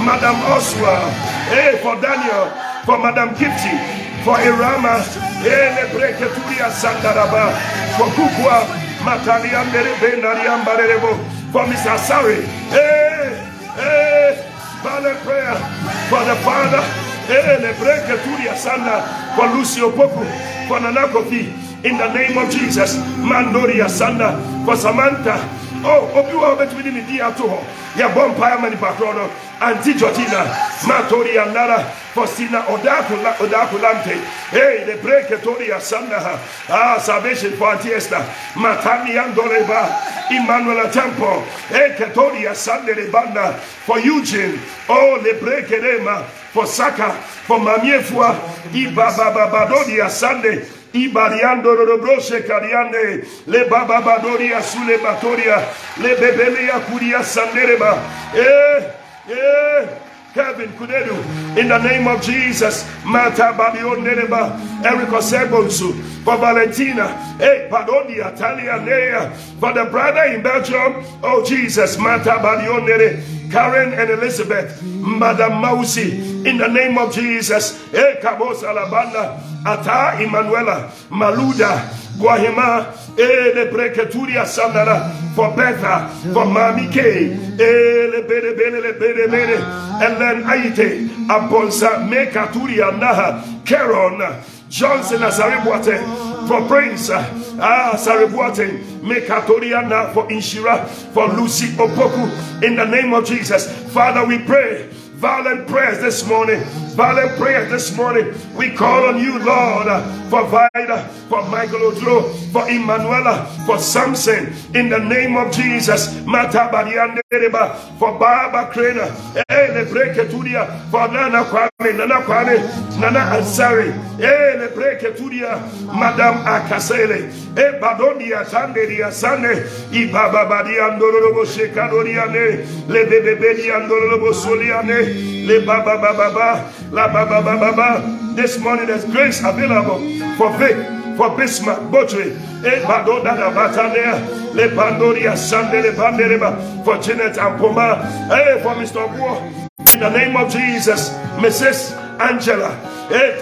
A: Madam Oswa, hey, eh, for Daniel, for Madam Gifty, for Irama, Ele Breke Tulia Sandaraba, for Kukwa, Mataria Merebe Nariambarebo, for Mr. Sari, hey. Hey, Father prayer for the Father. Hey, le breke turia sana for Lucy Opoku, for Nanakofi, in the name of Jesus. Mandoria sana for Samantha. Oh, obi wa obetumi ni di ato ho. Ya bompa ya mani pakrono. Auntie Georgina, Matori Andara, Faustina Odakula, Odakulante, hey, the break Toria Sandaha, ah, salvation for Auntie Esther, Matani Andoleba, Emmanuel Temple, hey, Katoria Sande Banda, for Eugene, oh, the break Rema, for Saka, for Mamiefua, Ibababadodia Sande, Ibariando Robrose Cariande, Le Bababadoria Sule Batoria, Le Bebelia Curia Sandereba, eh. Yeah. Kevin Kudedu, in the name of Jesus, Mata Babiondereba, Erico Sebonsu, for Valentina, hey, Padonia, Talia Nea, for the brother in Belgium, oh Jesus, Mata Babiondere, Karen and Elizabeth, Madam Mausi, in the name of Jesus, eh, hey, Kabos Alabanda, Ata Emanuela, Maluda, Guahima, ele eh, breketuria sandara for Betha, for Mami K, eh, ele bere bere bere bere, and then Aite, Aponsa, Mekaturia Naha, Keron, Johnson Azaribuate, for Prince, Ah, Saribuate, Mekatoria Na, for Inshira, for Lucy Opoku, in the name of Jesus. Father, we pray violent prayers this morning. Violent prayers this morning. We call on you, Lord, for Vida, for Michael Odro, for Emanuela, for Samson, in the name of Jesus. Mata for Baba Breketudia, for Nana Kwame, Nana Kwame, Nana Ansari, Madame Akasele, E Badonia Tanderia Sane, Ibaba Badiandorobo Shekadoriane, Le Andorobo Soliane, Le Baba Baba, La Baba Baba. This morning there's grace available for Vic, for Bismarck, Botry, eh, Le Sande Le Pandereba, for and hey, eh, for Mr. In the name of Jesus, Mrs. Angela, eh,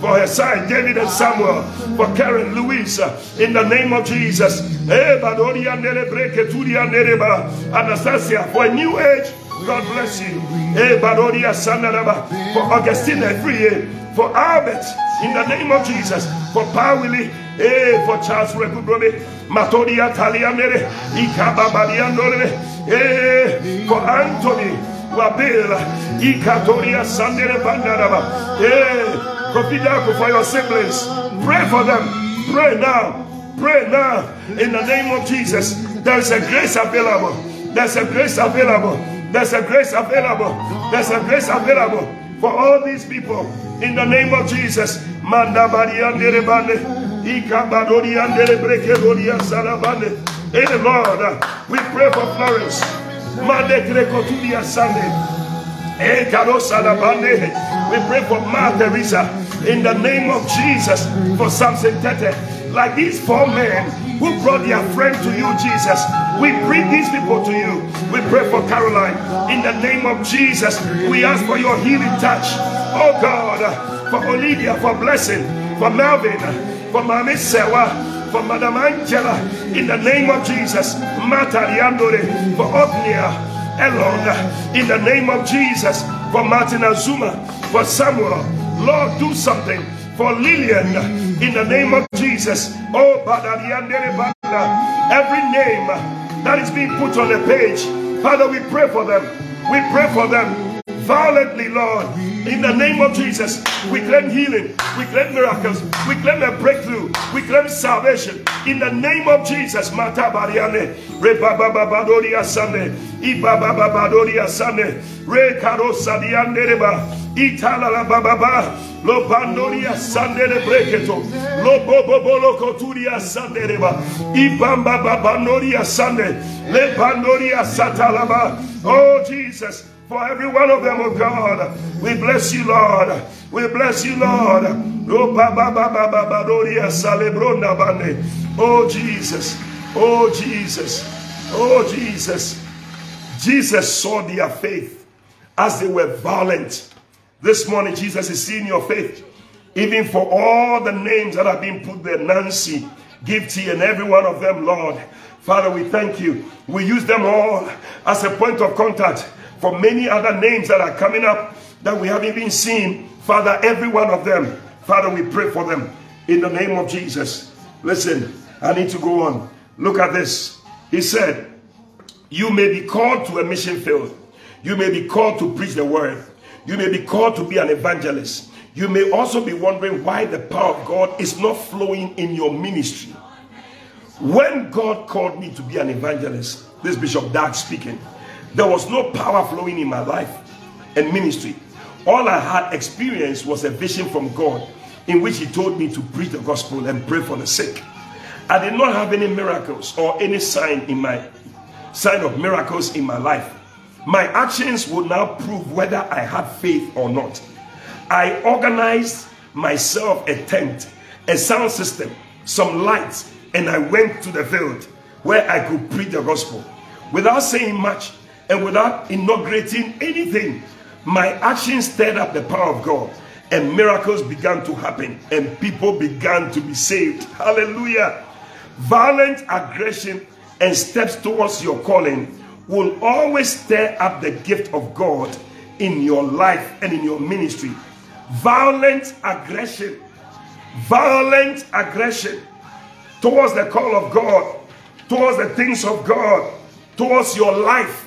A: for her son David and Samuel, for Karen Louisa, in the name of Jesus, Anastasia, for a new age God bless you. Eh, for Augustine year. For Albert, in the name of Jesus. For Pawili, eh, for Charles Rekudrome, Matodia Talianere, Ikababadiandore, eh, for Anthony, Wabela, Ikatoria Sandere Bandaraba, eh, for for your siblings. Pray for them. Pray now. Pray now. In the name of Jesus. There's a grace available. There's a grace available. There's a grace available. There's a grace available for all these people In the name of Jesus. Hey Lord, we pray for Florence. We pray for Ma Teresa. In the name of Jesus. For Samson Tete. Like these four men who brought their friend to you, Jesus. We bring these people to you. We pray for Caroline. In the name of Jesus, we ask for your healing touch. Oh God, for Olivia, for blessing, for Melvin, for Mami Sewa, for Madam Angela. In the name of Jesus, Mata Liandore, for Ognia, Elon. In the name of Jesus, for Martin Azuma, for Samuel. Lord, do something for Lillian in the name of Jesus. Oh, every name that is being put on the page, Father, we pray for them. We pray for them violently, Lord. In the name of Jesus, we claim healing, we claim miracles, we claim a breakthrough, we claim salvation. In the name of Jesus, Mata Bariane, Re Baba Badoria Sande, Ibaba Badoria Sande, Re Karosa Diandereba, Itala la Baba, Lo Bandoria Sandere Breketo, Lo Bobolo Coturia Sandereba, Ibamba Babandoria Sande, Le Bandoria Satalaba. Oh Jesus for every one of them, oh God. We bless you, Lord. We bless you, Lord. Oh Jesus. Oh Jesus. Oh Jesus. Jesus saw their faith as they were violent. This morning, Jesus is seeing your faith. Even for all the names that have been put there, Nancy, Gifty, and every one of them, Lord. Father, we thank you. We use them all as a point of contact for many other names that are coming up that we haven't even seen. Father, every one of them, Father, we pray for them in the name of Jesus. Listen, I need to go on. Look at this. He said, You may be called to a mission field. You may be called to preach the word. You may be called to be an evangelist. You may also be wondering why the power of God is not flowing in your ministry. When God called me to be an evangelist, this Bishop Dag speaking, there was no power flowing in my life and ministry. All I had experienced was a vision from God in which He told me to preach the gospel and pray for the sick. I did not have any miracles or any sign in my sign of miracles in my life. My actions would now prove whether I had faith or not. I organized myself a tent, a sound system, some lights, and I went to the field where I could preach the gospel. Without saying much, and without inaugurating anything, my actions stirred up the power of God and miracles began to happen and people began to be saved. Hallelujah. Violent aggression and steps towards your calling will always stir up the gift of God in your life and in your ministry. Violent aggression, violent aggression towards the call of God, towards the things of God, towards your life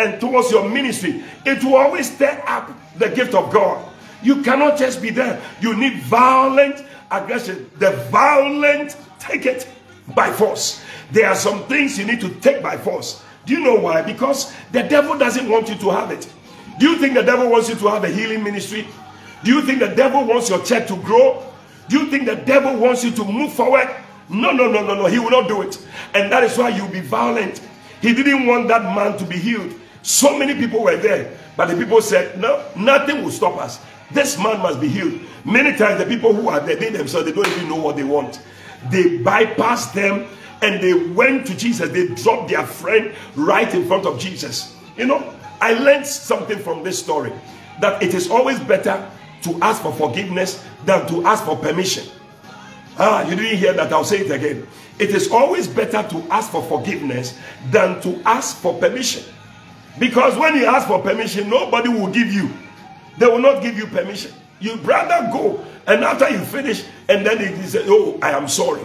A: and towards your ministry, it will always stir up the gift of God. You cannot just be there. You need violent aggression. The violent take it by force. There are some things you need to take by force. Do you know why? Because the devil doesn't want you to have it. Do you think the devil wants you to have a healing ministry? Do you think the devil wants your church to grow? Do you think the devil wants you to move forward? No, no, no, no, no. He will not do it. And that is why you'll be violent. He didn't want that man to be healed. So many people were there, but the people said, No, nothing will stop us. This man must be healed. Many times, the people who are there, they themselves, they don't even know what they want. They bypassed them and they went to Jesus. They dropped their friend right in front of Jesus. You know, I learned something from this story that it is always better to ask for forgiveness than to ask for permission. Ah, you didn't hear that. I'll say it again. It is always better to ask for forgiveness than to ask for permission. Because when you ask for permission, nobody will give you. They will not give you permission. You rather go and after you finish, and then they say, Oh, I am sorry.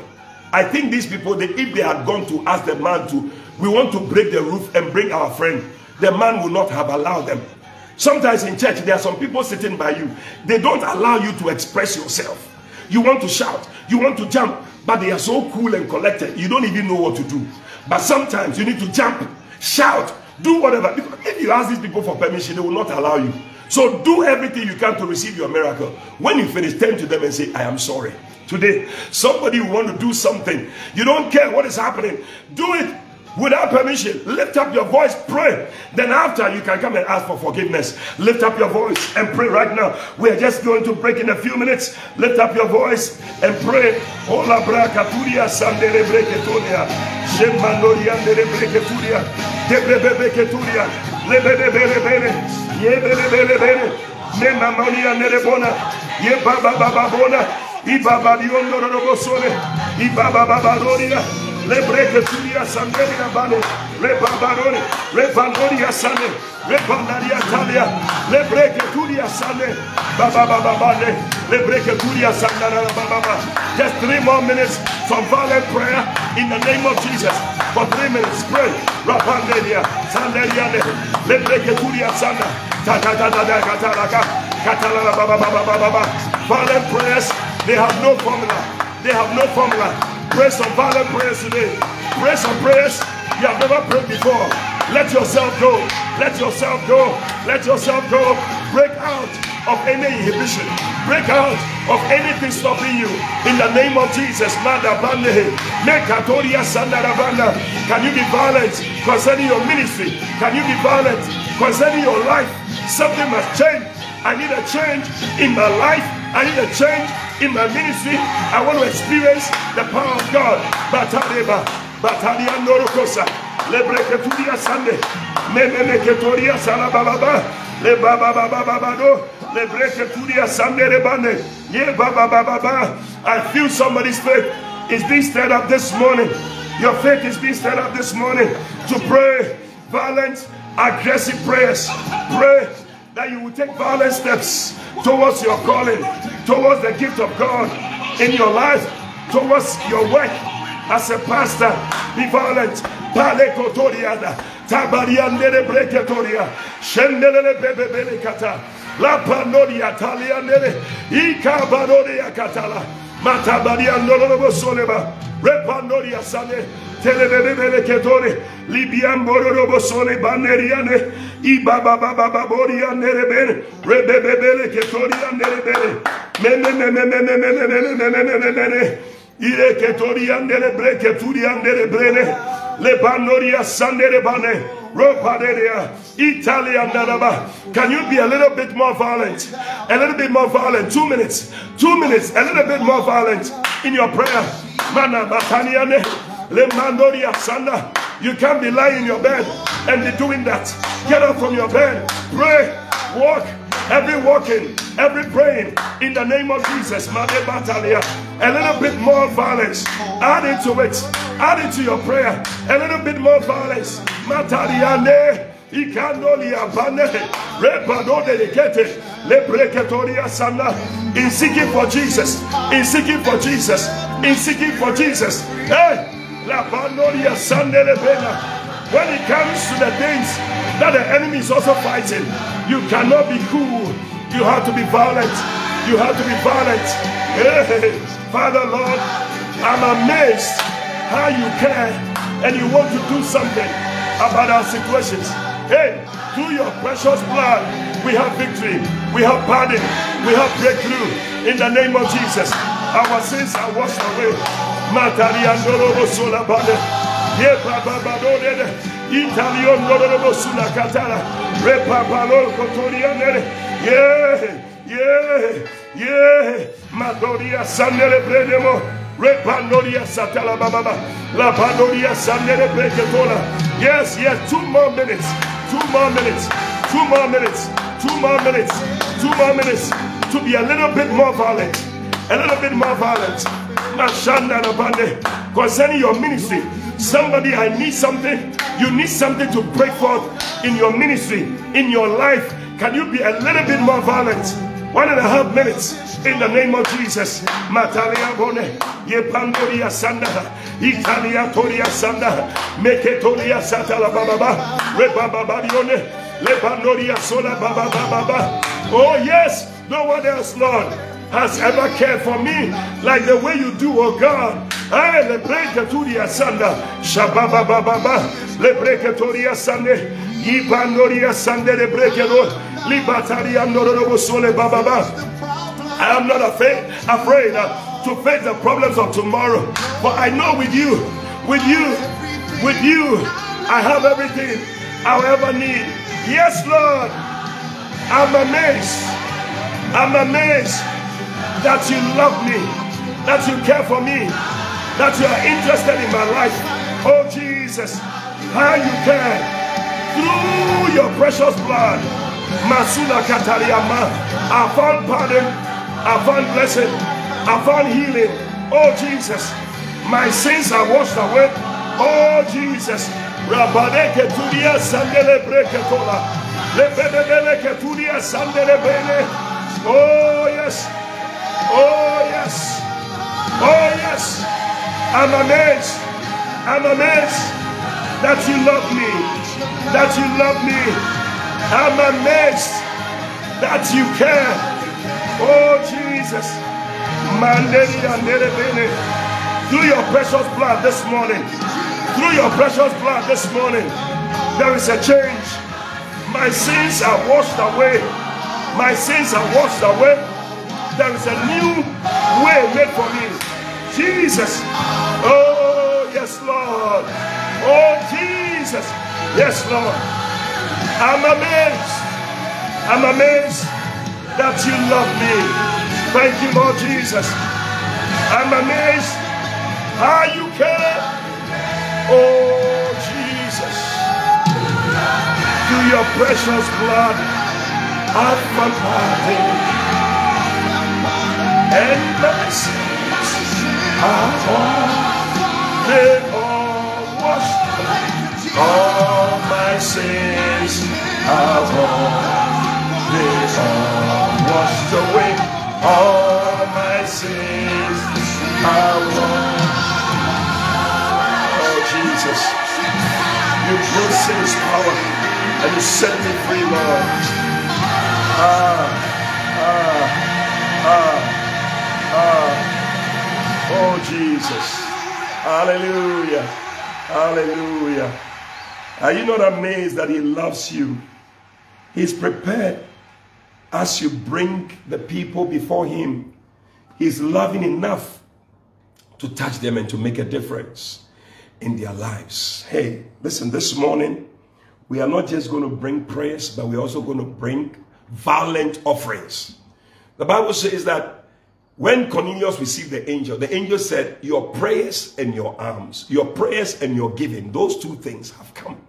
A: I think these people, they, if they had gone to ask the man to, we want to break the roof and bring our friend, the man would not have allowed them. Sometimes in church, there are some people sitting by you. They don't allow you to express yourself. You want to shout, you want to jump, but they are so cool and collected, you don't even know what to do. But sometimes you need to jump, shout, do whatever. Because if you ask these people for permission, they will not allow you. So do everything you can to receive your miracle. When you finish, turn to them and say, I am sorry. Today, somebody want to do something. You don't care what is happening. Do it without permission. Lift up your voice, pray. Then after you can come and ask for forgiveness. Lift up your voice and pray right now. We are just going to break in a few minutes. Lift up your voice and pray. Ola brakaturia sandere andere breketuria. Diondo robosole. Ibaba babadoria le breke turia sanderia bale le babarone le bandoria sane le bandaria talia. Le breke turia sane baba baba bale le breke turia sandara baba just three more minutes from violent prayer in the name of Jesus. For three minutes pray. Rapanderia sanderia le breke turia sanda. Ta ta ta ta ta ta ta ta Katala baba baba baba violent prayers they have no formula they have no formula Pray some violent prayers today. Pray some prayers you have never prayed before. Let yourself go. Let yourself go. Let yourself go. Break out of any inhibition. Break out of anything stopping you. In the name of Jesus. Can you be violent concerning your ministry? Can you be violent concerning your life? Something must change. I need a change in my life. I need a change in my ministry. I want to experience the power of God. Batareba, Batalia Norokosa, Lebreketuria Sande, Memeketoria Salababa, Le Baba Baba Babado, Lebreketuria Sande Rebane, Ye Baba Baba. I feel somebody's faith is being stirred up this morning. Your faith is being stirred up this morning to pray violent, aggressive prayers. Pray that you will take violent steps towards your calling, towards the gift of God in your life, towards your work as a pastor. Be violent. Pale kotoriada. Tabariandere breketoria. Shendelele bebebele kata. La panoria taliandere. matabadi andolobo soleba repandoria sane telebebebele ketore libian bororobo sole baneriane ibaba baba babori anerebere rebebebele ketori anerebere mene mene mene mene mene mene mene mene ire ketori anerebere ketori anerebere le pandoria sane rebane sandere bane. Can you be a little bit more violent? A little bit more violent. Two minutes. Two minutes. A little bit more violent in your prayer. Mana bataniane. You can't be lying in your bed and be doing that. Get up from your bed, pray, walk, every walking, every praying in the name of Jesus. A little bit more violence. Add it to it. Add it to your prayer. A little bit more violence. Sana in seeking for Jesus in seeking for Jesus in seeking for Jesus eh, hey when it comes to the things that the enemy is also fighting, you cannot be cool. You have to be violent. You have to be violent. Hey, Father Lord, I'm amazed how you care and you want to do something about our situations. Hey, through your precious blood, we have victory, we have pardon, we have breakthrough in the name of Jesus. Our sins are washed away. Yes, yes, two more minutes. Two more minutes. Two more minutes. Two more minutes. Two more minutes. To be a little bit more violent. A little bit more violent. Mashandana Bande Concerning your ministry, somebody, I need something. You need something to break forth in your ministry, in your life. Can you be a little bit more violent? One and a half minutes in the name of Jesus. Matalia bone, ye pandoria sanda, Italia toria sanda, meketoria satala baba, rebaba sola baba baba. Oh yes, no one else, Lord has ever cared for me like the way you do, oh God. I lebreke turia sanda, shababa baba, lebreke turia sande, Ibandoria Sandere Brekedo, Libataria Nororobo Sole Bababa. I am not afraid, afraid uh, to face the problems of tomorrow. But I know with you, with you, with you, I have everything I'll ever need. Yes, Lord. I'm amazed. I'm amazed that you love me, that you care for me, that you are interested in my life. Oh, Jesus, how you care through your precious blood. Masuna Katariama, I found pardon I found blessing. I found healing. Oh Jesus, my sins are washed away. Oh Jesus. Rabadeke tudia sandele breketola. Lebebele ketudia sandele bene. Oh yes. Oh yes. Oh yes. I'm amazed. I'm amazed that you love me. That you love me. I'm amazed that you care. Oh Jesus. Through your precious blood this morning. Through your precious blood this morning. There is a change. My sins are washed away. My sins are washed away. There is a new way made for me. Jesus. Oh, yes, Lord. Oh, Jesus. Yes, Lord. I'm amazed. I'm amazed that you love me. Thank you, Lord Jesus. I'm amazed how you care. Oh, Jesus. Through your precious blood, I've forgotten. And my sins are all, they all washed. All my sins are all, they all washed away all my sins. I Oh, Jesus. You brought sin's power and you set me free, Lord. Ah, ah, ah, ah. Oh, Jesus. Hallelujah. Hallelujah. Are you not amazed that He loves you? He's prepared as you bring the people before Him, He's loving enough to touch them and to make a difference in their lives. Hey, listen, this morning, we are not just going to bring prayers, but we're also going to bring violent offerings. The Bible says that when Cornelius received the angel, the angel said, Your prayers and your alms, your prayers and your giving, those two things have come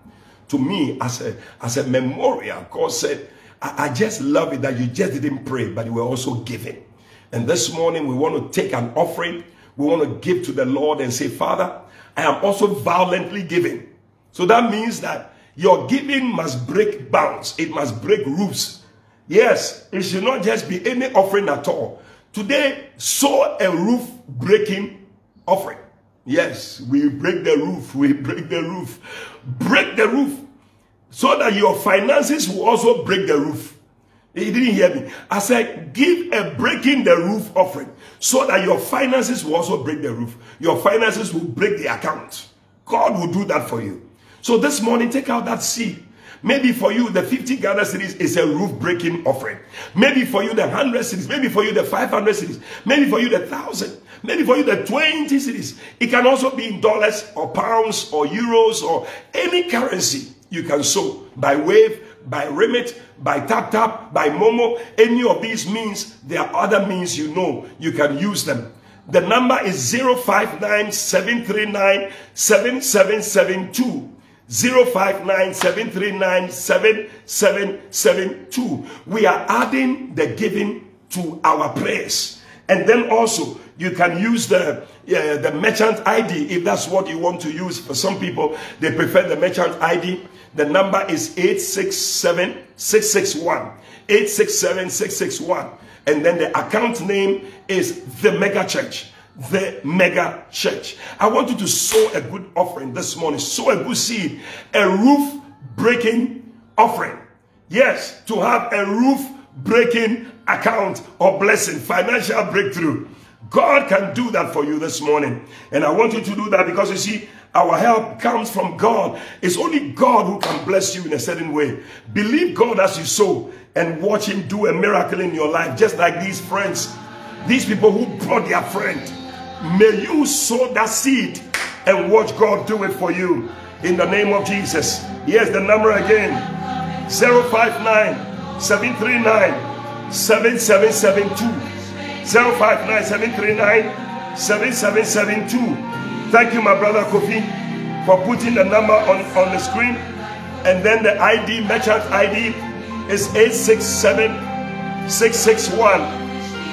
A: to me as a, as a memorial. God said, I, I just love it that you just didn't pray, but you were also giving. And this morning we want to take an offering. We want to give to the Lord and say, Father, I am also violently giving. So that means that your giving must break bounds. It must break roofs. Yes, it should not just be any offering at all. Today, sow a roof breaking offering. Yes, we break the roof. We break the roof. Break the roof so that your finances will also break the roof. He didn't hear me. I said, give a breaking the roof offering so that your finances will also break the roof. Your finances will break the account. God will do that for you. So this morning, take out that seed. Maybe for you, the 50 Ghana cedis is a roof breaking offering. Maybe for you, the 100 cedis. Maybe for you, the 500 cedis. Maybe for you, the 1000. Maybe for you, the 20 cedis. It can also be in dollars or pounds or euros or any currency you can sow by wave, by remit, by tap tap, by momo. Any of these means, there are other means you know you can use them. The number is 059 739 7772. 059 We are adding the giving to our prayers. And then also, you can use the the merchant ID if that's what you want to use. For some people, they prefer the merchant ID. The number is 867 661. 867 661. And then the account name is The Mega Church. The Mega Church. I want you to sow a good offering this morning. Sow a good seed. A roof breaking offering. Yes, to have a roof breaking account or blessing, financial breakthrough God can do that for you this morning. And I want you to do that because you see, our help comes from God. It's only God who can bless you in a certain way. Believe God as you sow and watch Him do a miracle in your life, just like these friends, these people who brought their friend. May you sow that seed and watch God do it for you in the name of Jesus. Here's the number again 059 739 7772. 059 739 7772. Thank you, my brother Kofi, for putting the number on, on the screen. And then the ID, merchant ID, is 867 661.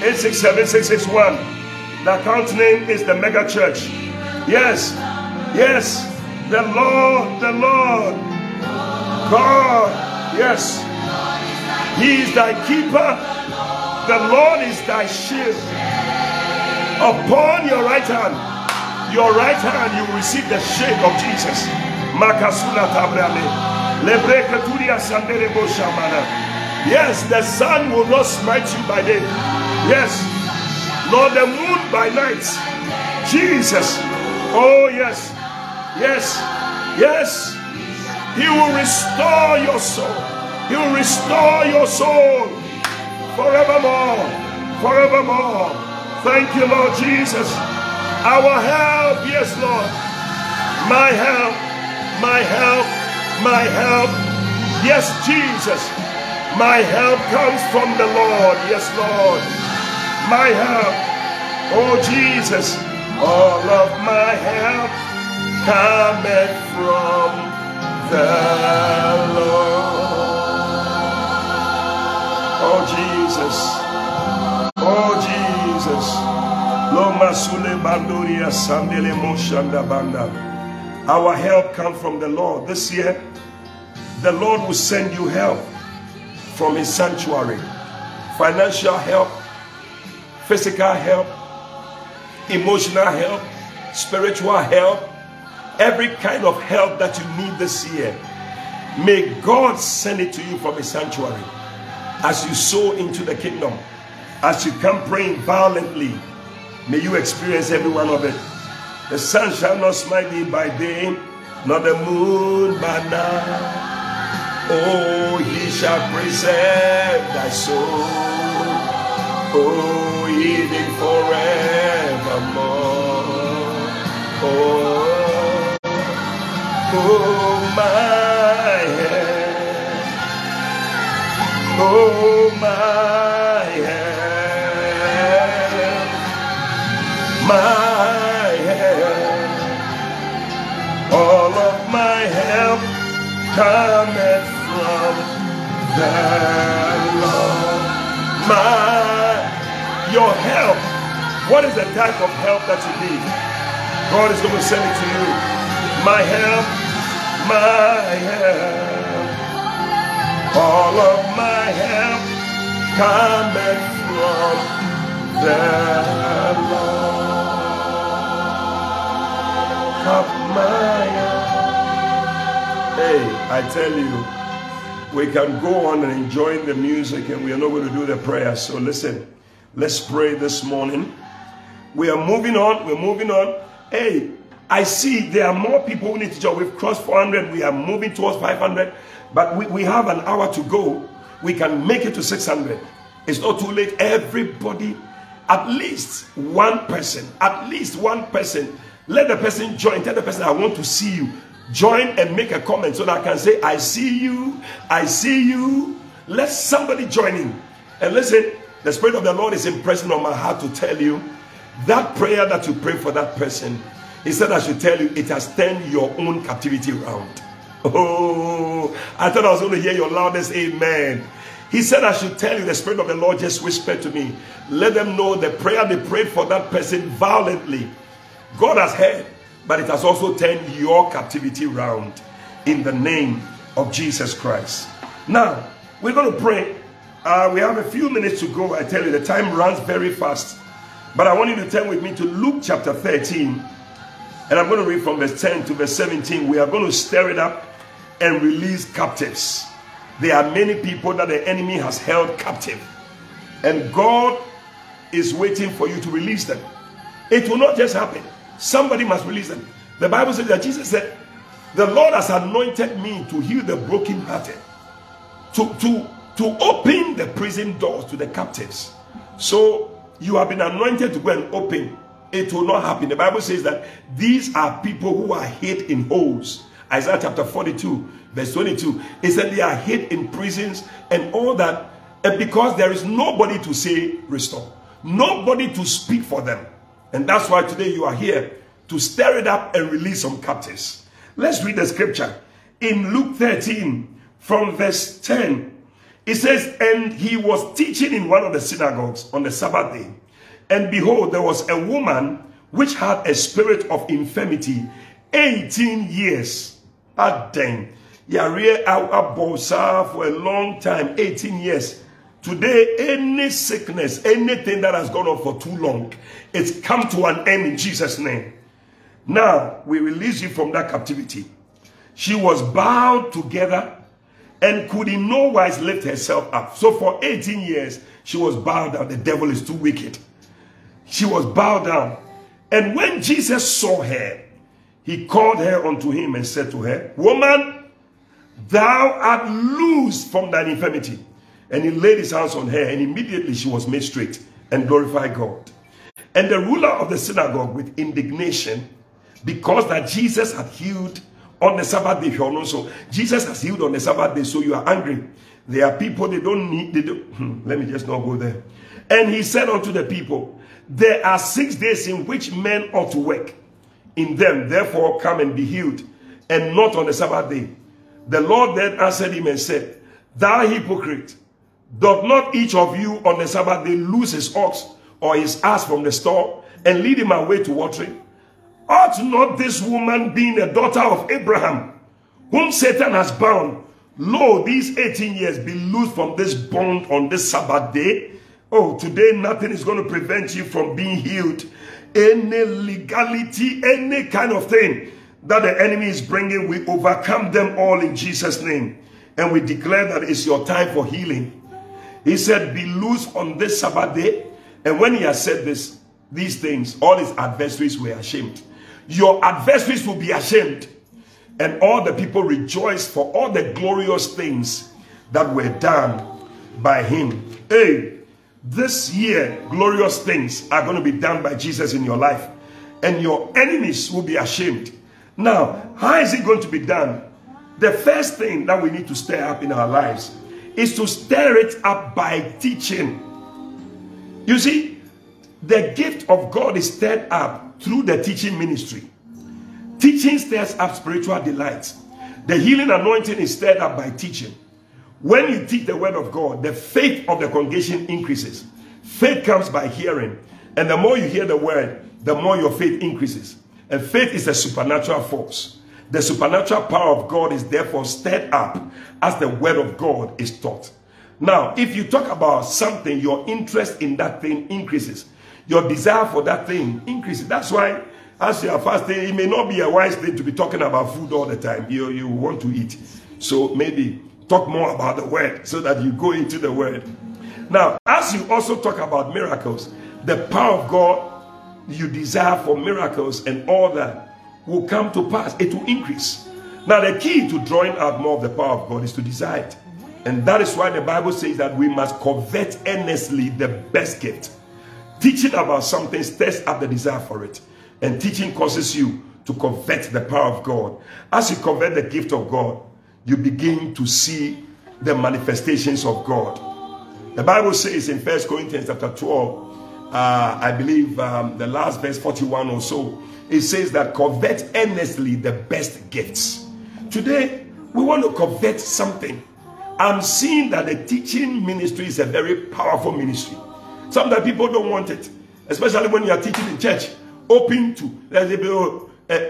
A: 867 661. The account name is the Mega Church. Yes, yes, the Lord, the Lord, God, yes, He is thy keeper the Lord is thy shield. Upon your right hand, your right hand, you will receive the shade of Jesus. Yes, the sun will not smite you by day. Yes, nor the moon by night. Jesus. Oh, yes. Yes. Yes. He will restore your soul. He will restore your soul forevermore, forevermore. Thank you, Lord Jesus. Our help, yes, Lord. My help, my help, my help. Yes, Jesus. My help comes from the Lord. Yes, Lord. My help. Oh, Jesus. All of my help cometh from the Lord. Oh Jesus. Oh Jesus. Our help comes from the Lord. This year, the Lord will send you help from His sanctuary. Financial help, physical help, emotional help, spiritual help, every kind of help that you need this year. May God send it to you from His sanctuary as you sow into the kingdom, as you come praying violently, may you experience every one of it. The sun shall not smite thee by day, nor the moon by night. Oh, he shall preserve thy soul. Oh, even forevermore. Oh, oh, my head. Oh, my help, my help, all of my help cometh from the Lord. My, your help. What is the type of help that you need? God is going to send it to you. My help, my help. All of my help cometh from the Lord. Of my help. Hey, I tell you, we can go on and enjoy the music and we are not going to do the prayer. So listen, let's pray this morning. We are moving on. We're moving on. Hey, I see there are more people who need to join. We've crossed 400. We are moving towards 500. But we, we have an hour to go. We can make it to 600. It's not too late. Everybody, at least one person, at least one person, let the person join. Tell the person, I want to see you. Join and make a comment so that I can say, I see you. I see you. Let somebody join in. And listen, the Spirit of the Lord is impressing on my heart to tell you that prayer that you pray for that person. He said, I should tell you, it has turned your own captivity around. Oh, I thought I was going to hear your loudest amen. He said, I should tell you, the Spirit of the Lord just whispered to me. Let them know the prayer they prayed for that person violently. God has heard, but it has also turned your captivity round in the name of Jesus Christ. Now, we're going to pray. Uh, we have a few minutes to go. I tell you, the time runs very fast. But I want you to turn with me to Luke chapter 13. And I'm going to read from verse 10 to verse 17. We are going to stir it up and release captives. There are many people that the enemy has held captive. And God is waiting for you to release them. It will not just happen. Somebody must release them. The Bible says that Jesus said, The Lord has anointed me to heal the brokenhearted, to, to, to open the prison doors to the captives. So you have been anointed to go and open. It will not happen. The Bible says that these are people who are hid in holes. Isaiah chapter 42, verse 22. It said they are hid in prisons and all that. And because there is nobody to say restore, nobody to speak for them. And that's why today you are here to stir it up and release some captives. Let's read the scripture. In Luke 13, from verse 10, it says, And he was teaching in one of the synagogues on the Sabbath day. And behold, there was a woman which had a spirit of infirmity 18 years. Ah, dang. Yare Abosa for a long time, 18 years. Today, any sickness, anything that has gone on for too long, it's come to an end in Jesus' name. Now, we release you from that captivity. She was bowed together and could in no wise lift herself up. So for 18 years, she was bowed down. The devil is too wicked. She was bowed down. And when Jesus saw her, he called her unto him and said to her, Woman, thou art loosed from thine infirmity. And he laid his hands on her, and immediately she was made straight and glorified God. And the ruler of the synagogue, with indignation, because that Jesus had healed on the Sabbath day, you are not so Jesus has healed on the Sabbath day, so you are angry. There are people they don't need. They don't, hmm, let me just not go there. And he said unto the people, There are six days in which men ought to work. In them, therefore, come and be healed, and not on the Sabbath day. The Lord then answered him and said, Thou hypocrite, doth not each of you on the Sabbath day lose his ox or his ass from the store and lead him away to watering? Ought not this woman, being a daughter of Abraham, whom Satan has bound, lo, these 18 years be loosed from this bond on this Sabbath day? Oh, today nothing is going to prevent you from being healed. Any legality, any kind of thing that the enemy is bringing, we overcome them all in Jesus' name. And we declare that it's your time for healing. He said, be loose on this Sabbath day. And when he has said this, these things, all his adversaries were ashamed. Your adversaries will be ashamed. And all the people rejoice for all the glorious things that were done by him. Hey, this year, glorious things are going to be done by Jesus in your life. And your enemies will be ashamed. Now, how is it going to be done? The first thing that we need to stir up in our lives is to stir it up by teaching. You see, the gift of God is stirred up through the teaching ministry. Teaching stirs up spiritual delights. The healing anointing is stirred up by teaching. When you teach the word of God, the faith of the congregation increases. Faith comes by hearing. And the more you hear the word, the more your faith increases. And faith is a supernatural force. The supernatural power of God is therefore stirred up as the word of God is taught. Now, if you talk about something, your interest in that thing increases your desire for that thing increases. That's why as you are fasting, it may not be a wise thing to be talking about food all the time. You, you want to eat. So maybe talk more about the word so that you go into the word. Now, as you also talk about miracles, the power of God you desire for miracles and all that will come to pass. It will increase. Now, the key to drawing out more of the power of God is to desire it. And that is why the Bible says that we must covet earnestly the best gift. Teaching about something stirs up the desire for it. And teaching causes you to covet the power of God. As you covet the gift of God, you begin to see the manifestations of God. The Bible says in First Corinthians chapter 12, uh, I believe um, the last verse 41 or so, it says that covet earnestly the best gifts. Today, we want to covet something. I'm seeing that the teaching ministry is a very powerful ministry. Sometimes people don't want it, especially when you are teaching in church. Open to, let's say, oh, uh,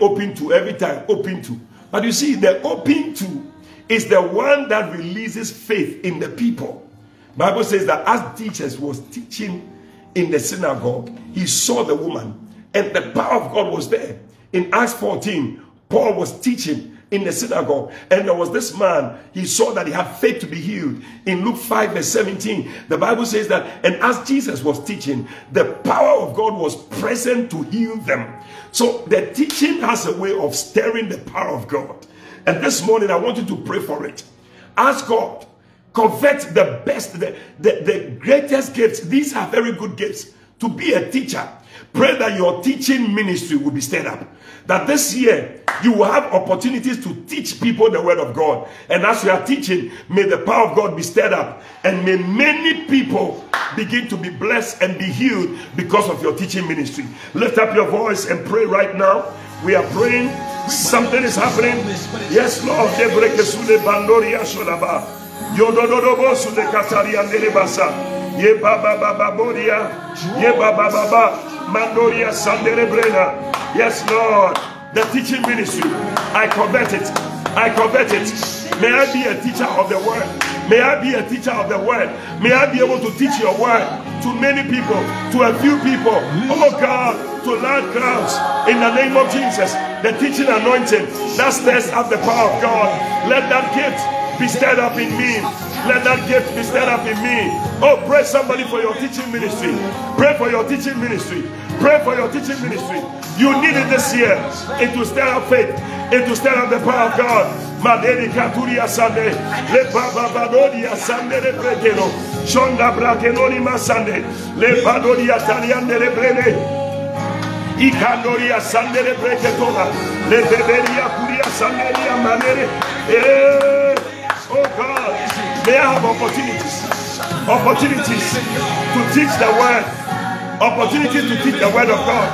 A: open to every time, open to. But you see, the open to is the one that releases faith in the people. Bible says that as Jesus was teaching in the synagogue, he saw the woman, and the power of God was there. In Acts 14, Paul was teaching, in the synagogue, and there was this man. He saw that he had faith to be healed. In Luke 5, verse 17, the Bible says that, and as Jesus was teaching, the power of God was present to heal them. So the teaching has a way of stirring the power of God. And this morning, I want you to pray for it. Ask God, covet the best, the, the, the greatest gifts. These are very good gifts. To be a teacher, pray that your teaching ministry will be stirred up. That this year you will have opportunities to teach people the word of God. And as you are teaching, may the power of God be stirred up. And may many people begin to be blessed and be healed because of your teaching ministry. Lift up your voice and pray right now. We are praying. Something is happening. Yes, Lord. Yodododobo sule nerebasa. Ye baba boria. Ye baba baba mandoria sandere brena. Yes, Lord. The teaching ministry. I covet it. I covet it. May I be a teacher of the word. May I be a teacher of the word. May I be able to teach your word to many people, to a few people. Oh God, to large crowds. In the name of Jesus, the teaching anointing that stirs up the power of God. Let that gift be stirred up in me. Let that gift be stirred up in me. Oh, pray somebody for your teaching ministry. Pray for your teaching ministry. Pray for your teaching ministry. You need it this year. It will stir up faith. It will stir up the power of God. Madeni Katuria Sande, Le Baba Badodia Sande de Brekeno, Shonda Brakenoni Masande, Le Badodia Taliande de Brene, Ikandoria Sande de Breketona, Le Beberia Kuria Sanderia Manere, eh, Oh God, may I have opportunities, opportunities to teach the word, opportunities to teach the word of God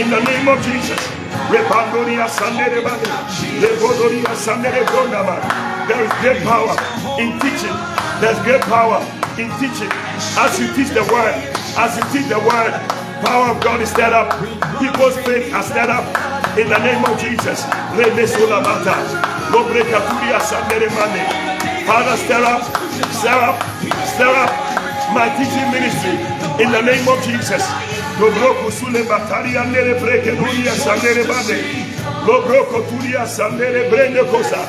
A: in the name of Jesus. There is great power in teaching. There's great power in teaching. As you teach the word, as you teach the word, power of God is stirred up. People's faith are stirred up in the name of Jesus. Father, stir up, stir up, stir up my teaching ministry in the name of Jesus. Lobroko sule bataria nere breke dunia sandere bade. Lobroko turia sandere brende kosa.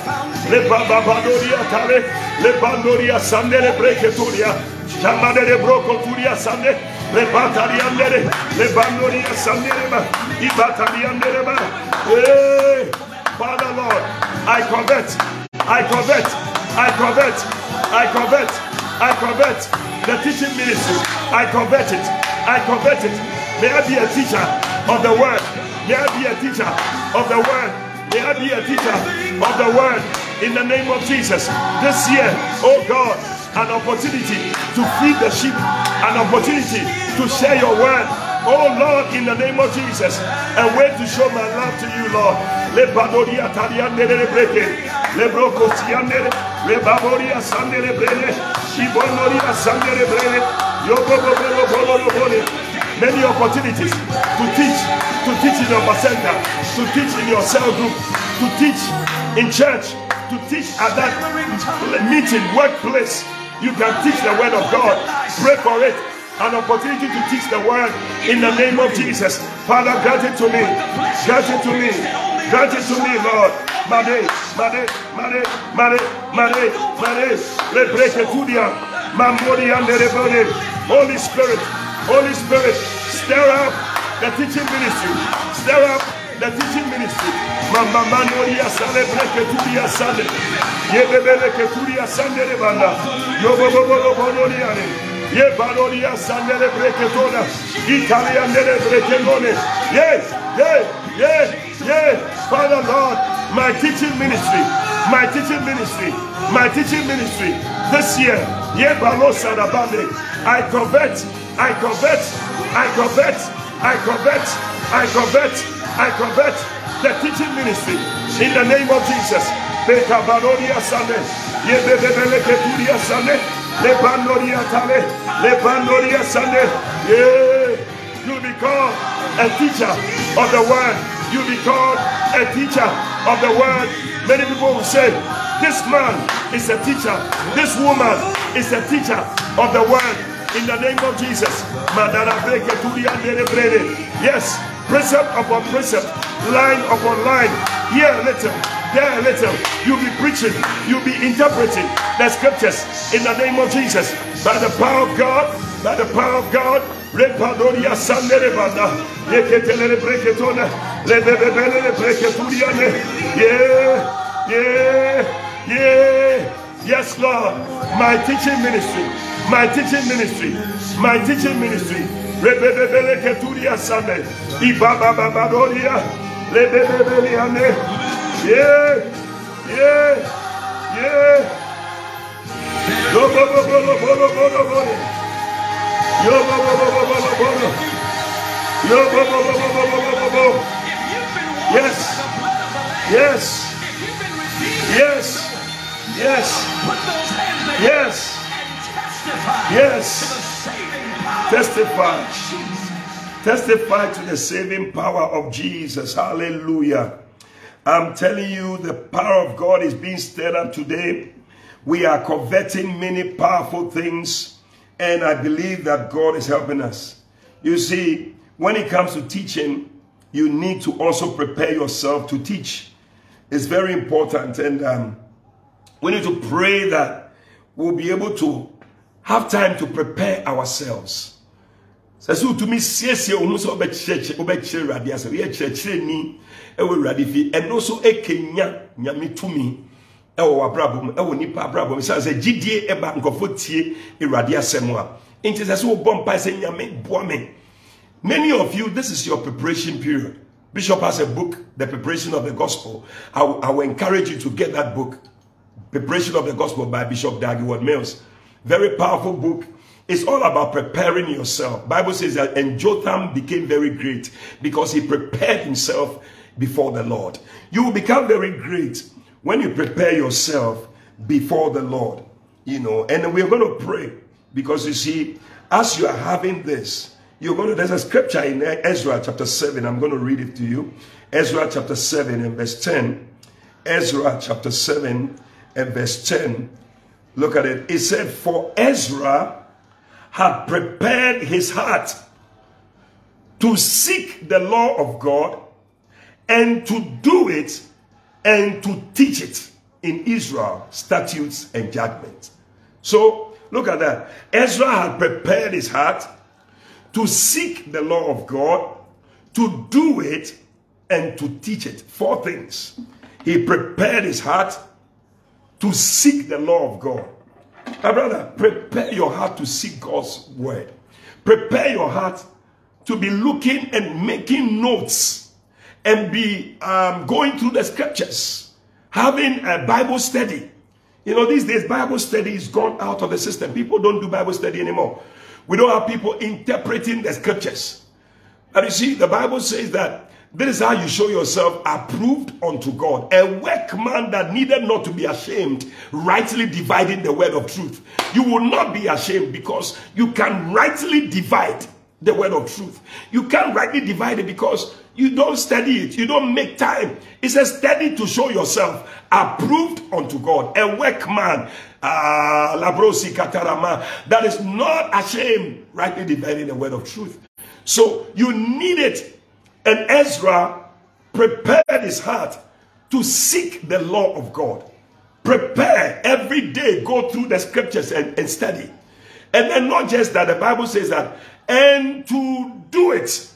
A: Le baba badoria tale. Le bandoria sandere breke turia. Chamadere broko turia sande. Le bataria nere. Le bandoria sandere ba. Ibataria nere ba. Hey, Father Lord, I covet, I covet I convert. I convert. I convert the teaching ministry. I convert it. I convert it. May I be a teacher of the word. May I be a teacher of the word. May I be a teacher of the word in the name of Jesus. This year, oh God, an opportunity to feed the sheep, an opportunity to share your word. Oh Lord, in the name of Jesus, a way to show my love to you, Lord. Le badoria tariandere breke, le broko siandere, le baboria sandere brene, ibonoria sandere brene, yobobo bobo bobo bobo Many opportunities to teach, to teach in your center, to teach in your cell group, to teach in church, to teach at that meeting, workplace. You can teach the word of God. Pray for it an opportunity to teach the word in the name of Jesus. Father, grant it to me. Grant it to me. Grant it to me, Lord. Made, made, made, made, made, made. To the Mamori and the Holy Spirit, Holy Spirit, stir up the teaching ministry. Stir up the teaching ministry. Mama Manoria Sale Breke Turia Sale. Yebebele Keturia Sande Banda. Yobobo Bonoriane. Ye baloria sandere breketona. Italianere breketone. Yes, yes, yes, yes. Father Lord, my teaching ministry, my teaching ministry, my teaching ministry. This year, ye balosa rabande. I covet, I covet, I covet, I covet, I covet, I covet the teaching ministry in the name of Jesus. Beka baloria sande. Ye bebele keturia sande. Le Pandoria Tale, Le Pandoria. Yeah, you become a teacher of the word. You become a teacher of the word. Many people will say, This man is a teacher, this woman is a teacher of the word. In the name of Jesus. Yes, precept upon precept, line upon line, year little, there a little. You'll be preaching. You'll be interpreting the scriptures in the name of Jesus. By the power of God, by the power of God. Repadoria Sanderebada, Yeketelere Breketona, Lebebele Breketuriane. Yeah, yeah, yeah. Yes, Lord. My teaching ministry, my teaching ministry, my teaching ministry. Rebebele Keturia Sande, Ibaba Babadoria, Lebebele Yeah, yeah, yeah. Yo, bo, bo, bo, bo, bo, bo, bo, bo. Yo, bo, bo, bo, bo, bo, bo, bo. Yo, bo, bo, bo, bo, bo, bo, bo, bo. Yes. Yes. Yes. Yes. Yes. Yes. Testify. Testify to the saving power of Jesus. Hallelujah. I'm telling you, the power of God is being stirred up today. We are coveting many powerful things, and I believe that God is helping us. You see, when it comes to teaching, you need to also prepare yourself to teach. It's very important, and um, we need to pray that we'll be able to have time to prepare ourselves. Ɛwɔ awurade fi ɛno nso ɛkɛnya nyame tumi. Ɛwɔ w'abrabɔ mu ɛwɔ nipa abrabɔ mu. Sɛ sɛ gyidie ɛba nkɔfo tie awurade asɛm a. Nti sɛ sɛ wobɔ mpae sɛ nyame many of you this is your preparation period. Bishop has a book the preparation of the gospel. I, I will encourage you to get that book. Preparation of the Gospel by Bishop Dag Heward-Mills. Very powerful book. It's all about preparing yourself. Bible says that and Jotham became very great because he prepared himself before the Lord. You will become very great when you prepare yourself before the Lord. You know, and we're going to pray because you see, as you are having this, you're going to, there's a scripture in Ezra chapter 7. I'm going to read it to you. Ezra chapter 7 and verse 10. Ezra chapter 7 and verse 10. Look at it. It said, For Ezra had prepared his heart to seek the law of God and to do it and to teach it in Israel, statutes and judgments. So, look at that. Ezra had prepared his heart to seek the law of God, to do it, and to teach it. Four things. He prepared his heart to seek the law of God. My brother, prepare your heart to seek God's word. Prepare your heart to be looking and making notes and be um, going through the scriptures, having a Bible study. You know, these days, Bible study is gone out of the system. People don't do Bible study anymore. We don't have people interpreting the scriptures. And you see, the Bible says that this is how you show yourself approved unto God. A workman that needed not to be ashamed, rightly dividing the word of truth. You will not be ashamed because you can rightly divide the word of truth. You can't rightly divide it because you don't study it. You don't make time. It's a study to show yourself approved unto God. A workman, uh, katarama, that is not ashamed, rightly dividing the word of truth. So you need it and Ezra prepared his heart to seek the law of God. Prepare every day, go through the scriptures and, and study. And then not just that, the Bible says that, and to do it.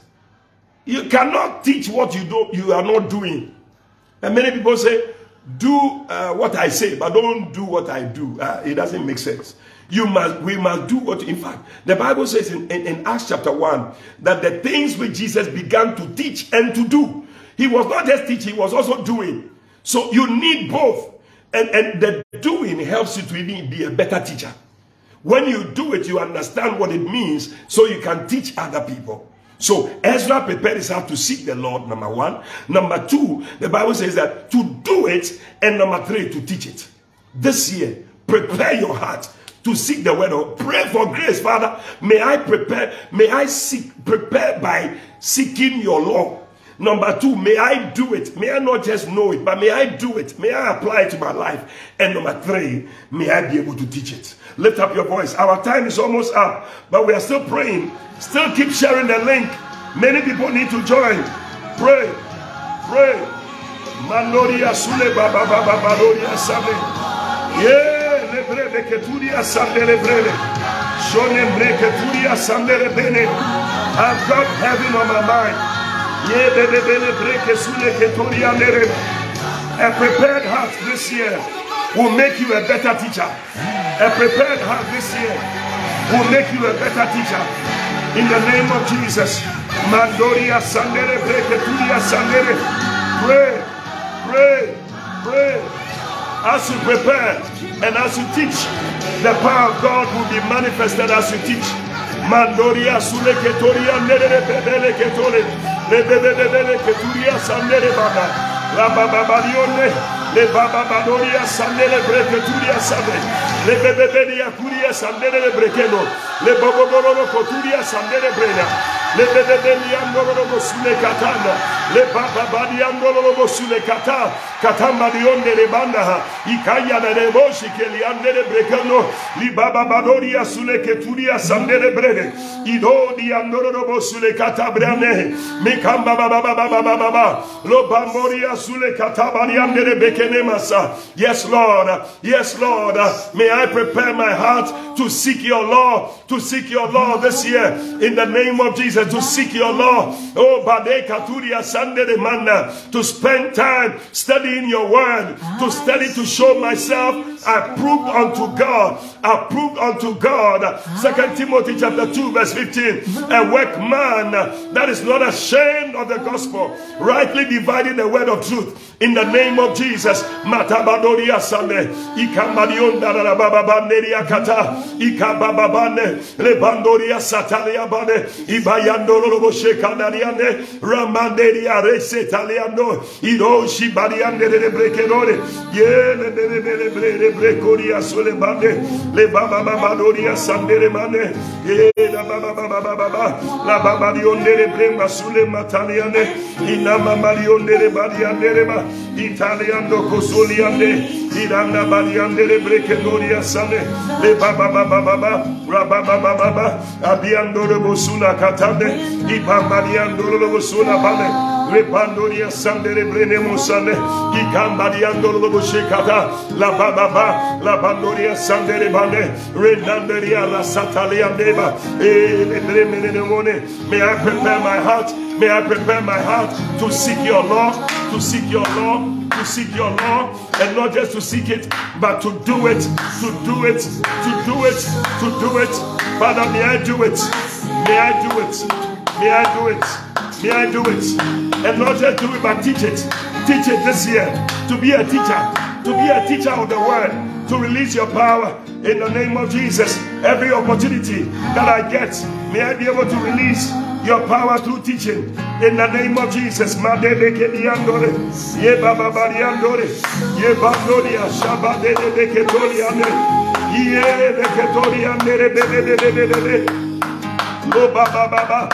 A: You cannot teach what you do you are not doing. And many people say, do uh, what I say, but don't do what I do. Uh, it doesn't make sense. You must, we must do what, in fact, the Bible says in, in, in Acts chapter 1 that the things which Jesus began to teach and to do, he was not just teaching, he was also doing. So you need both. And, and the doing helps you to be a better teacher. When you do it, you understand what it means so you can teach other people. So Ezra prepared himself to seek the Lord, number one. Number two, the Bible says that to do it, and number three, to teach it. This year, prepare your heart to seek the word of pray for grace father. May i prepare may i seek prepare by seeking your law. Number two may i do it. May i not just know it but may i do it. May i apply it to my life. And number three may i be able to teach it lift up your voice our time is almost up but we are still praying still keep sharing the link many people need to join pray pray Manoria sule baba baba baroria sale. Ye le breve che tu dia sande le breve. Shone breke tu dia sande le bene. I've got heaven on my mind. Ye bebe bene breke sule che tu dia nere. A prepared heart this year will make you a better teacher. A prepared heart this year will make you a better teacher. In the name of Jesus. Mandoria sandere breke sandere. Pray. Pray, pray. As you prepare and as you teach, the power of God will be manifested as you teach. Mandoria sule ketoria nere bebele ketole le bebele keturia sandere baba la baba barione le baba badoria sandele breketuria sabe le bebeberia kuria sandele brekeno le bobodoro koturia sandele brena. Le bebebeli andolo bosule katanda le baba badi andolo bosule kata katamba di onde le banda ikaya na le boshi ke li andere brekano li baba badori asule keturia sandele brede ido di andolo bosule kata brane mi kamba baba baba baba baba lo bambori asule kata badi andere bekene masa yes lord yes lord may i prepare my heart to seek your law to seek your law this year in the name of jesus to seek your law. Oh, Bade Katuria Sande de Manda, to spend time studying your word, to ah, study to show myself approved unto God, approved unto God. Ah. Second Timothy chapter 2, verse 15. A workman that is not ashamed of the gospel, rightly dividing the word of truth in the name of Jesus. Matabadoria Sande, Ikamadion Baba Banderia Kata, Ikababane, Lebandoria Satalia Bane, Ibayando Lolobo Shekanariane, Ramanderia Resetaliano, Iroshi Bariande de Brekenore, Yele Bele Bele Brekoria Solebande, Le Baba Babadoria Sandere Mane, La Baba Baba Baba, La Baba Dionde Brema Sule Mataliane, Inama Marionde Bariande, Italiano Cosoliande, Iranda Bariande Brekenoria Sane, Le Baba Baba Baba, Rababa Baba, Abiando Bosuna Katande, Ipambadiandolo Bosuna Bale. Repandoria Sandere Brenemo Sane, Icambadiandolo Boshekata, La Baba, La Bandoria Sandere Bane, Renanderia La Sataliandeba, eh, eh, eh, May I prepare my heart, may I prepare my heart to seek your law, to seek your law, to seek your law, and not just to seek it, but to do it, to do it, to do it, to do it. Father, may I do it, may I do it. May I do it? May I do it? And not just do it, but teach it. Teach it this year. To be a teacher. To be a teacher of the word. To release your power in the name of Jesus. Every opportunity that I get, may I be able to release your power through teaching in the name of Jesus. Ye baba baba.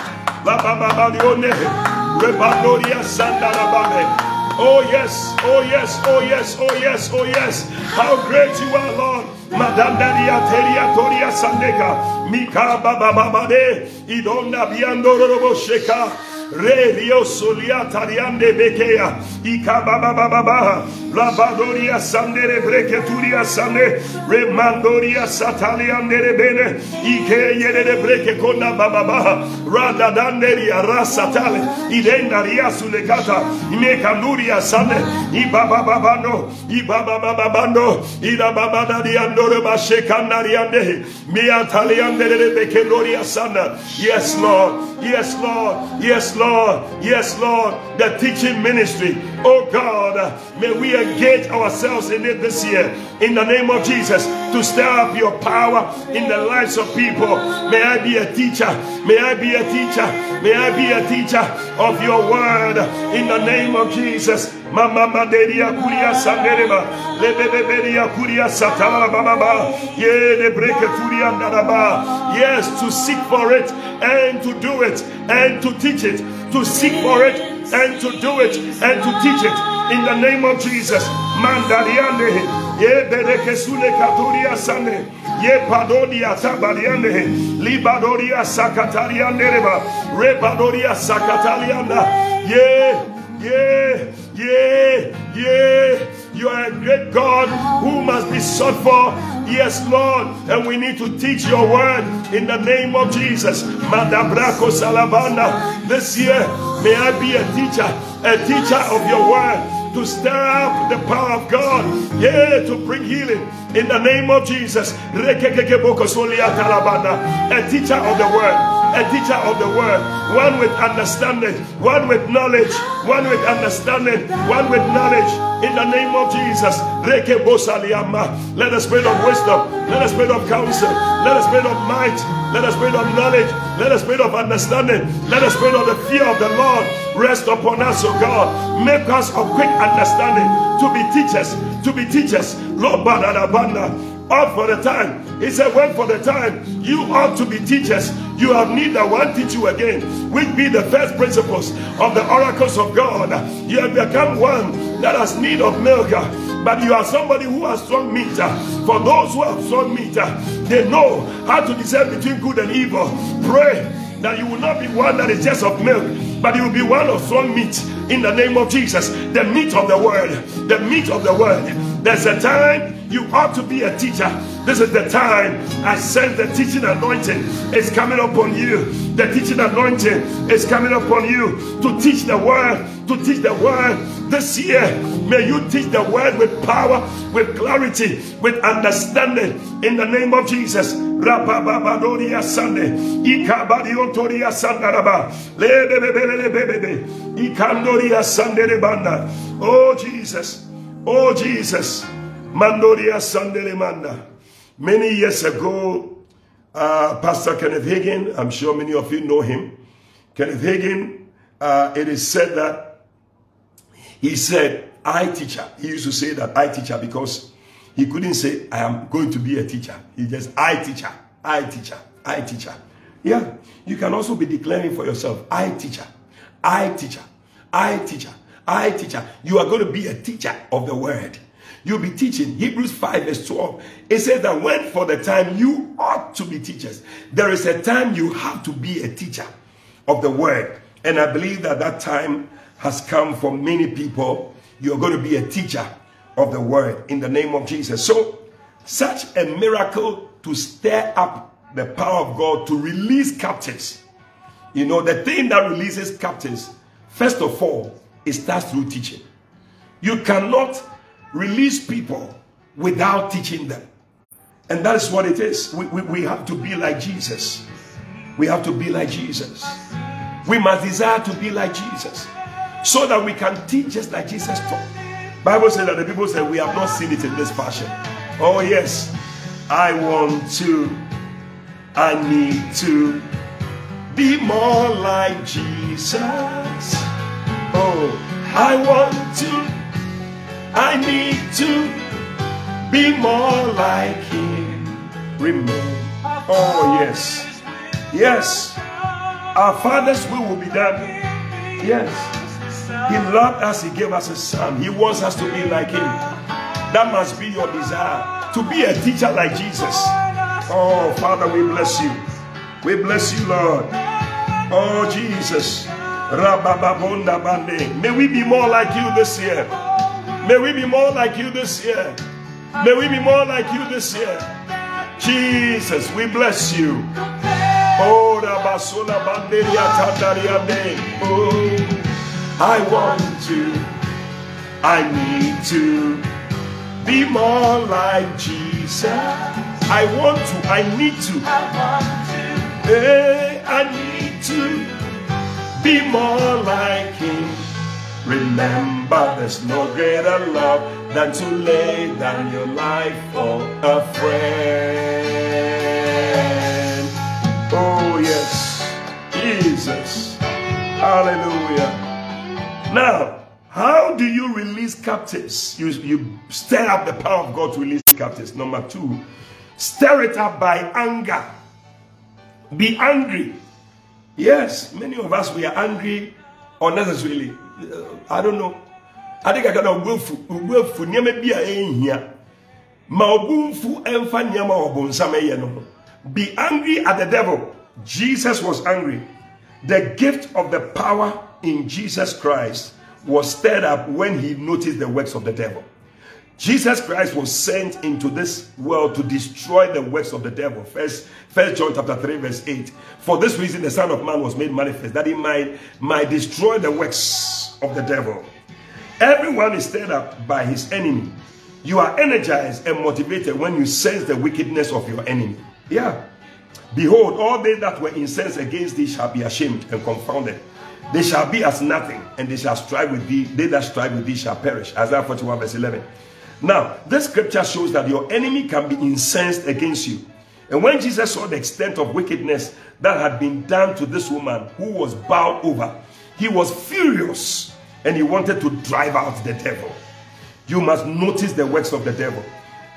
A: Oh yes, oh yes, oh yes, oh yes, oh yes. How great you are, Lord. Madame Daria Teria Toria Sandeka. Mika Baba Baba de Idonda Biando Robo Sheka. Re Rio Solia Tariande Bekea, Ikababa Baba, Labadoria Sandere Breketuria Sande, Remandoria Sataliandere Bene, Ike Yere Breke Kona Baba, Rada Danderia Rasatale, Idendaria Sulecata, Imekanduria Sande, Ibaba Babano, Ibaba Babando, Ida Baba Dadiandore Bashekandariande, Mia Taliandere Bekeloria Sanda. Yes, Lord, yes, Lord, yes, Lord. Lord. Yes, Lord. The teaching ministry. Oh God, may we engage ourselves in it this year. In the name of Jesus. To stir up your power in the lives of people. May I be a teacher. May I be a teacher. May I be a teacher of your word. In the name of Jesus. Mama maderia kuria sandereba. Lebebeberia kuria satala baba. Ye le breke turia ndaraba. Yes, to seek for it and to do it and to teach it, to seek for it and to do it and to teach it in the name of Jesus. Mandariande, ye berekesule katuria sane, ye padodia tabariande, libadoria sakatariande reba, rebadoria sakatarianda, ye, ye, Yea, yea, you are a great God who must be sought for. Yes, Lord, and we need to teach your word in the name of Jesus. Madabrako Salabanda. This year, may I be a teacher, a teacher of your word to stir up the power of God, yeah, to bring healing in the name of Jesus. A teacher of the word a teacher of the word, one with understanding, one with knowledge, one with understanding, one with knowledge. In the name of Jesus, let us spirit of wisdom, let us spirit of counsel, let us spirit of might, let us spirit of knowledge, let us spirit of understanding, let us spirit of the fear of the Lord rest upon us, O God. Make us of quick understanding to be teachers, to be teachers. Lord, ought for the time. He said, When for the time you ought to be teachers, you have need that one teach you again, which be the first principles of the oracles of God. You have become one that has need of milk, but you are somebody who has strong meat. For those who have strong meat, they know how to discern between good and evil. Pray that you will not be one that is just of milk, but you will be one of strong meat in the name of Jesus. The meat of the word, the meat of the word. There's a time you ought to be a teacher. This is the time I sense the teaching anointing is coming upon you. The teaching anointing is coming upon you to teach the word, to teach the word this year. May you teach the word with power, with clarity, with understanding in the name of Jesus. Oh Jesus, oh Jesus. Mandoria Sandele Manda. Many years ago, uh, Pastor Kenneth Hagin, I'm sure many of you know him. Kenneth Hagin, uh, it is said that he said, I teacher. He used to say that, I teacher, because he couldn't say, I am going to be a teacher. He just, I teacher, I teacher, I teacher. Yeah, you can also be declaring for yourself, I teacher, I teacher, I teacher, I teacher. You are going to be a teacher of the word. You'll be teaching. Hebrews 5 verse 12. It says that when for the time you ought to be teachers, there is a time you have to be a teacher of the word. And I believe that that time has come for many people. You're going to be a teacher of the word in the name of Jesus. So, such a miracle to stir up the power of God to release captives. You know, the thing that releases captives, first of all, it starts through teaching. You cannot release people without teaching them. And that is what it is. We, we, we have to be like Jesus. We have to be like Jesus. We must desire to be like Jesus so that we can teach just like Jesus taught. Bible says that the people said we have not seen it in this fashion. Oh yes, I want to, I need to be more like Jesus. Oh, I want to I need to be more like Him. Remain. Oh, yes. Yes. Our Father's will will be done. Yes. He loved us, He gave us a son. He wants us to be like Him. That must be your desire to be a teacher like Jesus. Oh, Father, we bless you. We bless you, Lord. Oh, Jesus. May we be more like you this year. May we be more like you this year. May we be more like you this year. Jesus, we bless you. Oh, Oh, I want to, I need to be more like Jesus. I want to, I need to. Hey, I need to be more like Him. Remember, there's no greater love than to lay down your life for a friend. Oh, yes, Jesus. Hallelujah. Now, how do you release captives? You, you stir up the power of God to release captives. Number two, stir it up by anger. Be angry. Yes, many of us, we are angry unnecessarily. Uh, I don't know. I think I can obufu obufu nneɛma bi a ɛnhia ma obufu ɛnfa nneɛma a ɔbɔnsam ɛyɛ be angry at the devil Jesus was angry the gift of the power in Jesus Christ was stirred up when he noticed the works of the devil. Jesus Christ was sent into this world to destroy the works of the devil. First, First John chapter 3, verse 8. For this reason, the Son of Man was made manifest, that he might, might destroy the works of the devil. Everyone is stirred up by his enemy. You are energized and motivated when you sense the wickedness of your enemy. Yeah. Behold, all they that were incensed against thee shall be ashamed and confounded. They shall be as nothing, and they shall strive with thee. They that strive with thee shall perish. Isaiah 41, verse 11. Now, this scripture shows that your enemy can be incensed against you. And when Jesus saw the extent of wickedness that had been done to this woman who was bowed over, he was furious and he wanted to drive out the devil. You must notice the works of the devil.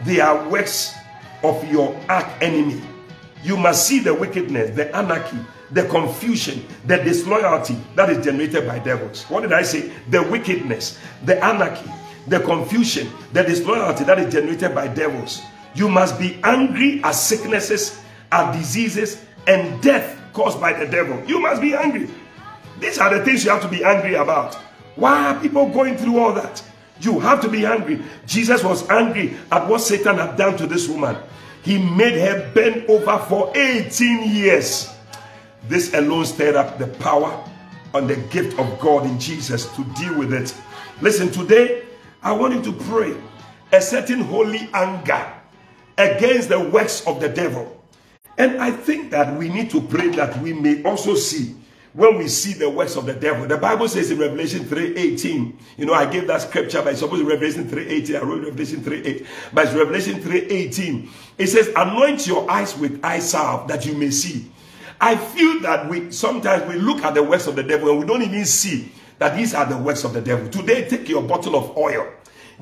A: They are works of your arch enemy. You must see the wickedness, the anarchy, the confusion, the disloyalty that is generated by devils. What did I say? The wickedness, the anarchy, the confusion, the disloyalty that is generated by devils. You must be angry at sicknesses, at diseases, and death caused by the devil. You must be angry. These are the things you have to be angry about. Why are people going through all that? You have to be angry. Jesus was angry at what Satan had done to this woman. He made her bend over for 18 years. This alone stirred up the power and the gift of God in Jesus to deal with it. Listen, today I want you to pray a certain holy anger against the works of the devil. And I think that we need to pray that we may also see when we see the works of the devil. The Bible says in Revelation 3.18, you know, I gave that scripture, but it's supposed to be Revelation 3.18. I wrote Revelation 3.8. But it's Revelation 3.18. It says, anoint your eyes with eye salve that you may see. I feel that we sometimes we look at the works of the devil and we don't even see that these are the works of the devil. Today, take your bottle of oil.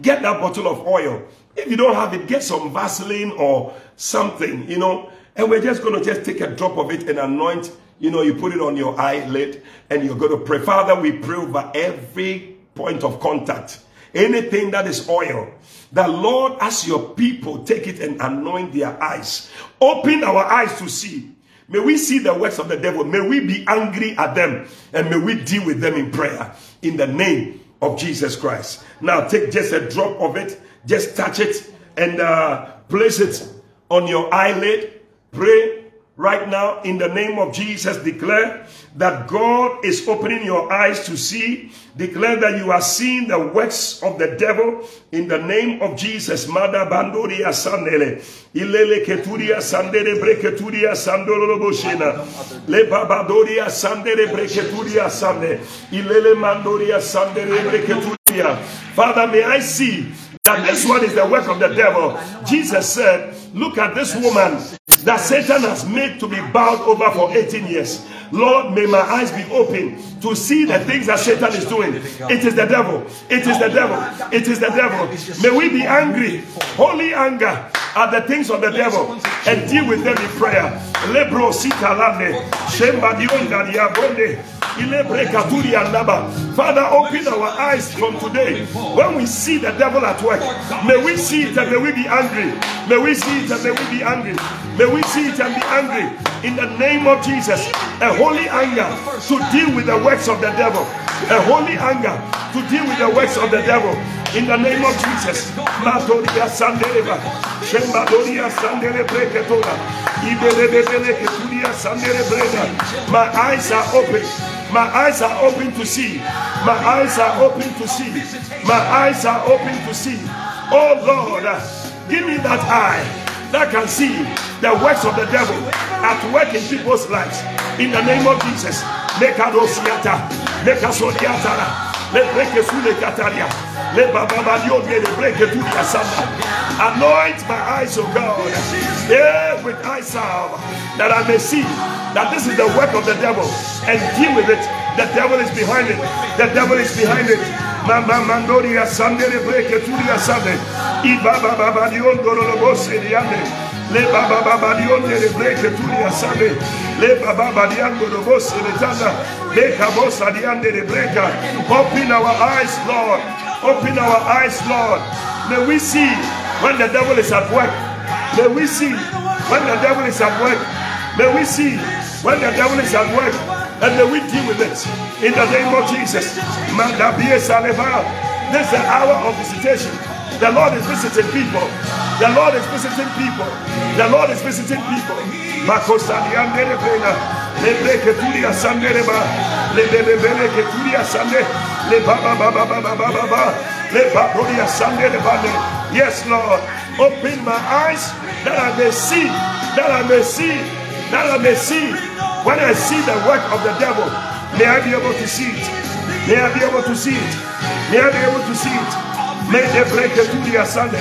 A: Get that bottle of oil. If you don't have it, get some Vaseline or something, you know, and we're just going to just take a drop of it and anoint you know, you put it on your eyelid and you're going to pray. Father, we pray over every point of contact. Anything that is oil. The Lord, as your people, take it and anoint their eyes. Open our eyes to see. May we see the works of the devil. May we be angry at them. And may we deal with them in prayer. In the name of Jesus Christ. Now take just a drop of it. Just touch it and uh, place it on your eyelid. Pray right now in the name of Jesus declare that God is opening your eyes to see. Declare that you are seeing the works of the devil in the name of Jesus. Mada bandoria sandele ilele keturia sandele breketuria sandolo boshina le babadoria sandele breketuria sande ilele mandoria sandele breketuria. Father may I see that this one is the work of the devil Jesus said look at this woman that Satan has made to be bowed over for 18 years. Lord, may my eyes be open to see the things that Satan is doing. It is the devil. It is the devil. It is the devil. May we be angry, holy anger at the things of the devil and deal with them in prayer. Father, open our eyes from today. When we see the devil at work, may we see it and may we be angry. May we see it and may we be angry. May we see it and be angry in the name of Jesus. Holy anger to deal with the works of the devil. A holy anger to deal with the works of the devil. In the name of Jesus. My eyes are open. My eyes are open to see. My eyes are open to see. My eyes are open to see. Oh Lord, give me that eye that can see the works of the devil at work in people's lives. In the name of Jesus, make a make a let break a sule kataria, let bababadio get a break a tuya samba. Anoint my eyes, O God, yeah, with eye salve, that I may see that this is the work of the devil and deal with it. The devil is behind it. The devil is behind it. Mama mandoria sandere breke sande. Ibaba baba diondoro lo bosse diande. Le baba baba diondere breke turia sande. Le baba baba diandoro bosse letanda. Le cabosa diande breka. Open our eyes, Lord. Open our eyes, Lord. May we see when the devil is at work. May we see when the devil is at work. May we see when the devil is at work. And may we deal with it in the name of Jesus. This is the hour of visitation. The Lord is visiting people. The Lord is visiting people. The Lord is visiting people. yes lord. Open my eyes that i may see that i may see that i may see. When i see the work of the devil may i be able to see it? May i be able to see it? May i be able to see it may the sande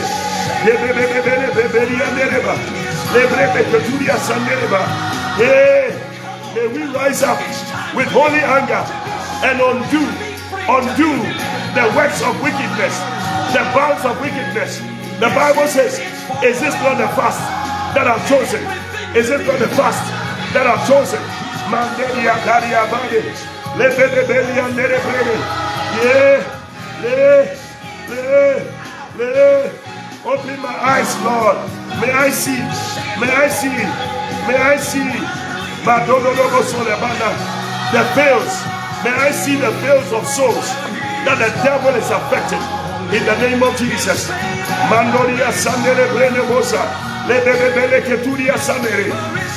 A: le bebe bebe le bebe le breke turia yeah May we rise up with holy anger and undo, undo the works of wickedness, the bounds of wickedness. The Bible says, Is this not the fast that I've chosen? Is this not the fast that I've chosen? Open my eyes, Lord. May I see. May I see. May I see the veils. May I see the veils of souls that the devil is affecting in the name of Jesus. Mandoria Sandere Brenemosa.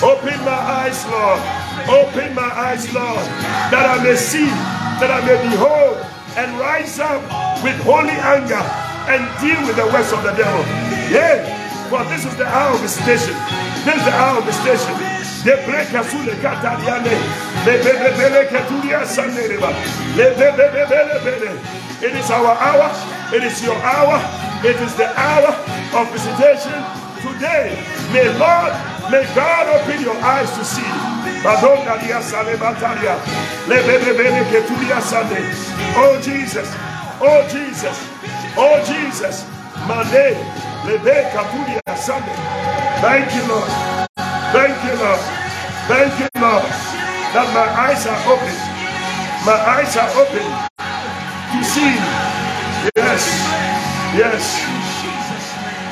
A: Open my eyes, Lord. Open my eyes, Lord, that I may see, that I may behold, and rise up with holy anger and deal with the works of the devil. Yeah, for this is the hour of visitation. This is the hour of visitation. le bebe bele bele it is our hour it is your hour it is the hour of visitation today may lord may god open your eyes to see oh jesus oh jesus oh jesus mane le be katuria sane thank you lord Thank you, Lord. Thank you, Lord, that my eyes are open. My eyes are open to see. Yes, yes.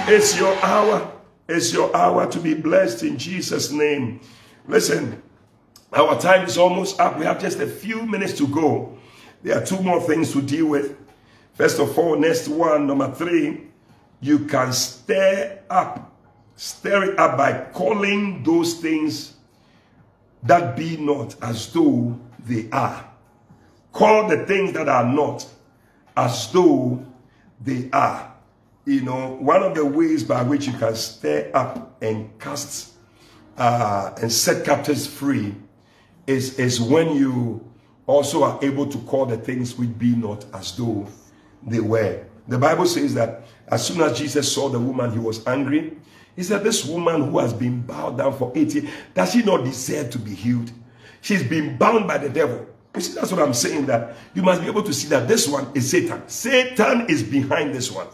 A: It's your hour. It's your hour to be blessed in Jesus' name. Listen, our time is almost up. We have just a few minutes to go. There are two more things to deal with. First of all, next one, number three, you can stir up Stir it up by calling those things that be not as though they are. Call the things that are not as though they are. You know, one of the ways by which you can stir up and cast uh, and set captives free is, is when you also are able to call the things which be not as though they were. The Bible says that as soon as Jesus saw the woman, he was angry he said, This woman who has been bowed down for 80, does she not deserve to be healed? She's been bound by the devil. You see, that's what I'm saying. That you must be able to see that this one is Satan. Satan is behind this one.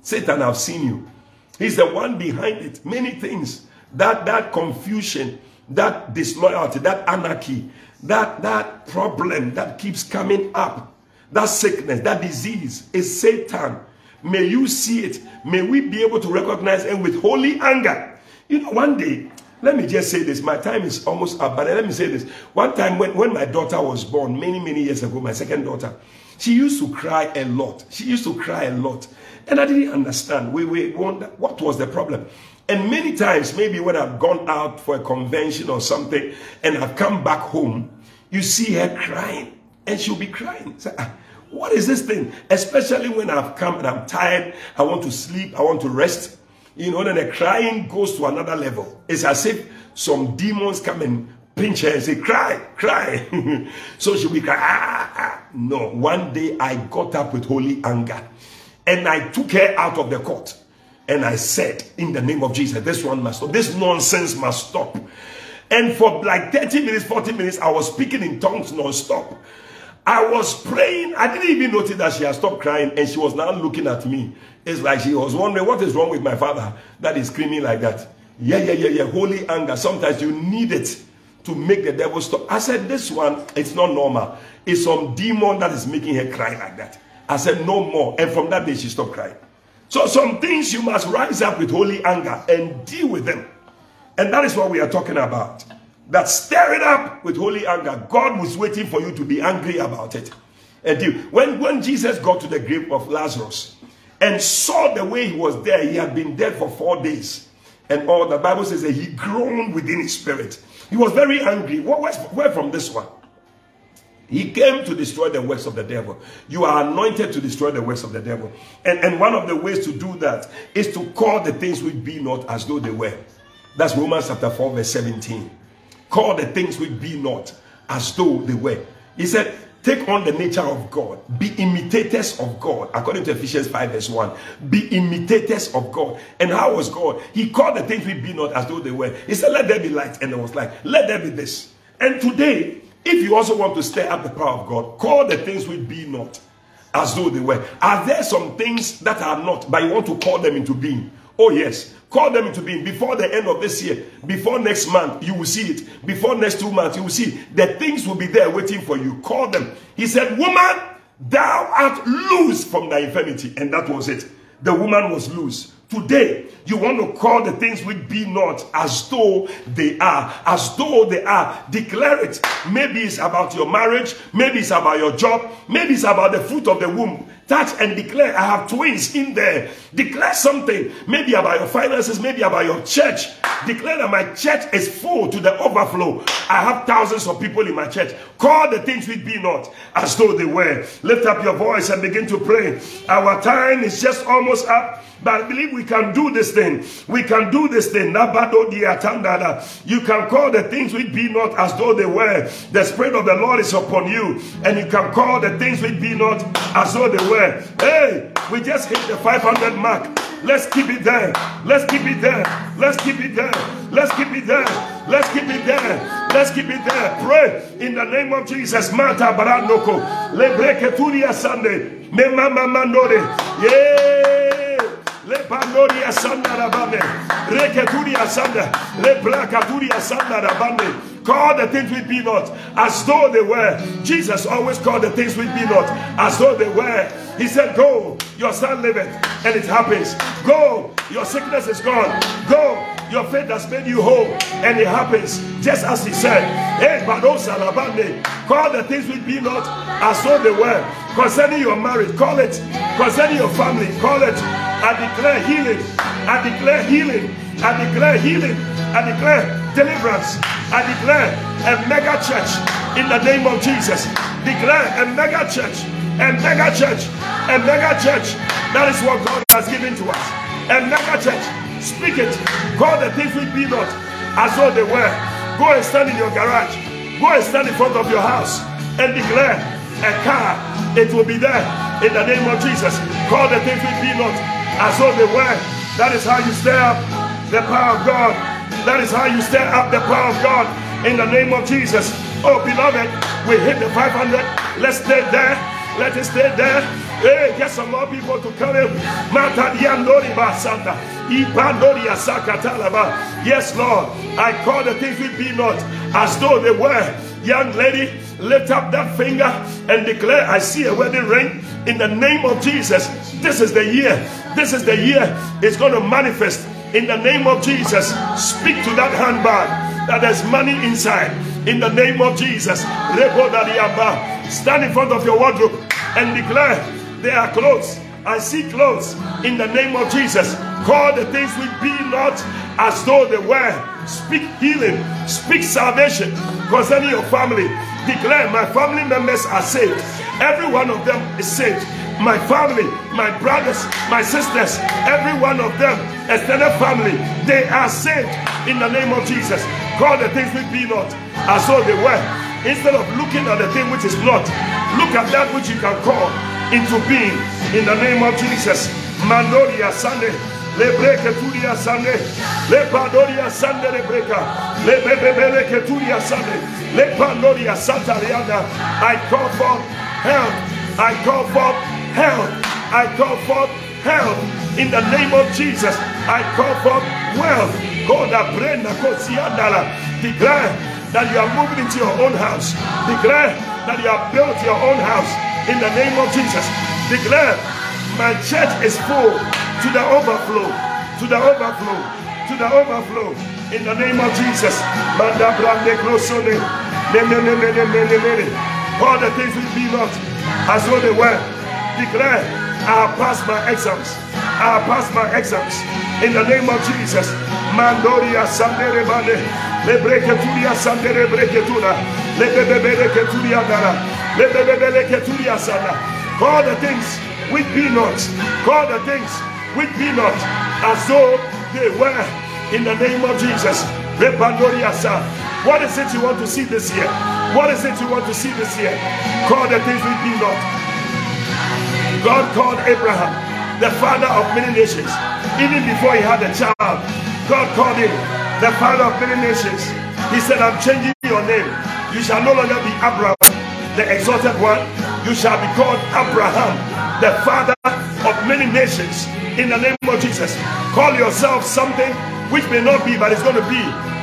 A: Satan, I've seen you. He's the one behind it. Many things. That that confusion, that disloyalty, that anarchy, that that problem that keeps coming up, that sickness, that disease is Satan. May you see it. May we be able to recognize and with holy anger. You know, one day, let me just say this. My time is almost up, but let me say this. One time when, when my daughter was born, many, many years ago, my second daughter, she used to cry a lot. She used to cry a lot. And I didn't understand. We, we wonder what was the problem. And many times, maybe when I've gone out for a convention or something and I've come back home, you see her crying. And she'll be crying. Ah, what is this thing? Especially when I've come and I'm tired, I want to sleep, I want to rest. You know, then the crying goes to another level. It's as if some demons come and pinch her and say, cry, cry. so she'll be crying. Ah, ah. No, one day I got up with holy anger and I took her out of the court. And I said, in the name of Jesus, this one must stop. This nonsense must stop. And for like 30 minutes, 40 minutes, I was speaking in tongues non-stop. I was praying. I didn't even notice that she had stopped crying and she was now looking at me. It's like she was wondering what is wrong with my father that is screaming like that. Yeah, yeah, yeah, yeah. Holy anger. Sometimes you need it to make the devil stop. I said, This one, it's not normal. It's some demon that is making her cry like that. I said, No more. And from that day, she stopped crying. So, some things you must rise up with holy anger and deal with them. And that is what we are talking about. That stir it up with holy anger. God was waiting for you to be angry about it. And when, when Jesus got to the grave of Lazarus and saw the way he was there, he had been dead for four days. And all the Bible says that he groaned within his spirit. He was very angry. Where, where from this one? He came to destroy the works of the devil. You are anointed to destroy the works of the devil. And, and one of the ways to do that is to call the things which be not as though they were. That's Romans chapter 4, verse 17. Call the things which be not as though they were. He said, Take on the nature of God. Be imitators of God. According to Ephesians 5, verse 1. Be imitators of God. And how was God? He called the things which be not as though they were. He said, Let there be light. And it was like, Let there be this. And today, if you also want to stir up the power of God, call the things which be not as though they were. Are there some things that are not, but you want to call them into being? Oh, yes. Call them into being before the end of this year, before next month, you will see it. Before next two months, you will see the things will be there waiting for you. Call them. He said, Woman, thou art loose from thy infirmity. And that was it. The woman was loose. Today, you want to call the things which be not as though they are, as though they are. Declare it. Maybe it's about your marriage, maybe it's about your job, maybe it's about the fruit of the womb. Touch and declare, I have twins in there. Declare something, maybe about your finances, maybe about your church. Declare that my church is full to the overflow. I have thousands of people in my church. Call the things which be not as though they were. Lift up your voice and begin to pray. Our time is just almost up. But I believe we can do this thing. We can do this thing. You can call the things which be not as though they were. The Spirit of the Lord is upon you. And you can call the things which be not as though they were. Hey, we just hit the 500 mark. Let's keep it there. Let's keep it there. Let's keep it there. Let's keep it there. Let's keep it there. Let's keep it there. Pray in the name of Jesus. Mata baranoko. Lebreketuria Sunday. Me mama mandore. Yeah. Le pandoria sanda rabane. Reketuria sanda. Le blakaturia sanda rabane. Call the things which be not as though they were. Jesus always called the things which be not as though they were. He said, Go, your son liveth, and it happens. Go, your sickness is gone. Go, your faith has made you whole, and it happens just as he said. Hey, Salabande, call the things which be not as though they were. Concerning your marriage, call it. Concerning your family, call it. I declare healing. I declare healing. I declare healing. I declare deliverance. I declare a mega church in the name of Jesus. Declare a mega church. A mega church. A mega church. That is what God has given to us. A mega church. Speak it. Call the things which be not as though they were. Go and stand in your garage. Go and stand in front of your house and declare a car. It will be there in the name of Jesus. Call the things which be not as though they were. That is how you stir up the power of God. That is how you stir up the power of God in the name of Jesus. Oh, beloved, we hit the 500. Let's stay there. Let us stay there. Hey, get some more people to come in. Yes, Lord. I call the things we be not as though they were. Young lady, lift up that finger and declare, I see a wedding ring in the name of Jesus. This is the year. This is the year it's going to manifest in the name of Jesus. Speak to that handbag that there's money inside in the name of Jesus. Stand in front of your wardrobe and declare there are clothes. I see clothes in the name of Jesus. Call the things which be not as though they were. Speak healing, speak salvation concerning your family. Declare, My family members are saved. Every one of them is saved. My family, my brothers, my sisters, every one of them, extended family, they are saved in the name of Jesus. Call the things which be not as though they were. Instead of looking at the thing which is not, look at that which you can call into being in the name of Jesus. Mandoria Sunday. Le breke turia sande, le padoria sande le breka, le bebebele ke turia sande, le pandoria santa rianda. I call for help I call for help I call for help in the name of Jesus. I call for wealth. God, declare that you are moving into your own house. Declare that you have built your own house in the name of Jesus. Declare my church is full to the overflow, to the overflow, to the overflow In the name of Jesus. All the things will be not as though they were. Declare, I pass my exams. I pass my exams. In the name of Jesus. Mandoria Sandere Bane. Lebreketuria Sandere Breketura. Lebebebele Keturia Dara. Lebebebele Keturia Sana. Call the things which be not. Call the things which be not as though they were. In the name of Jesus. What is it you want to see this year? What is it you want to see this year? Call the things which be not. God called Abraham the father of many nations. Even before he had a child, God called him the father of many nations. He said, I'm changing your name. You shall no longer be Abraham, the exalted one. You shall be called Abraham, the father many nations. In the name of Jesus, call yourself something which may not be, but it's going to be.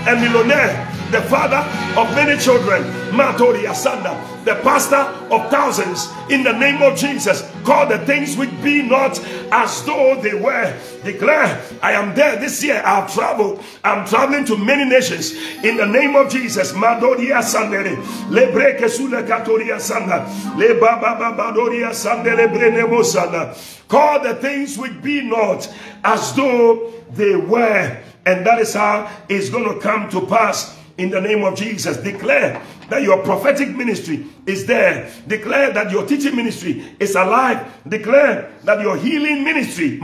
A: A millionaire the father of many children, Matori Asanda, the pastor of thousands, in the name of Jesus, call the things which be not as though they were. Declare, I am there this year. I've traveled. I'm traveling to many nations in the name of Jesus. Madoria Sandere, Lebreke Sula Katoria Sanda, Le Baba Badoria Sandere Brenemo Sanda. Call the things which be not as though they were. And that is how it's going to come to pass in the name of Jesus. Declare that your prophetic ministry is there. Declare that your teaching ministry is alive. Declare that your healing ministry,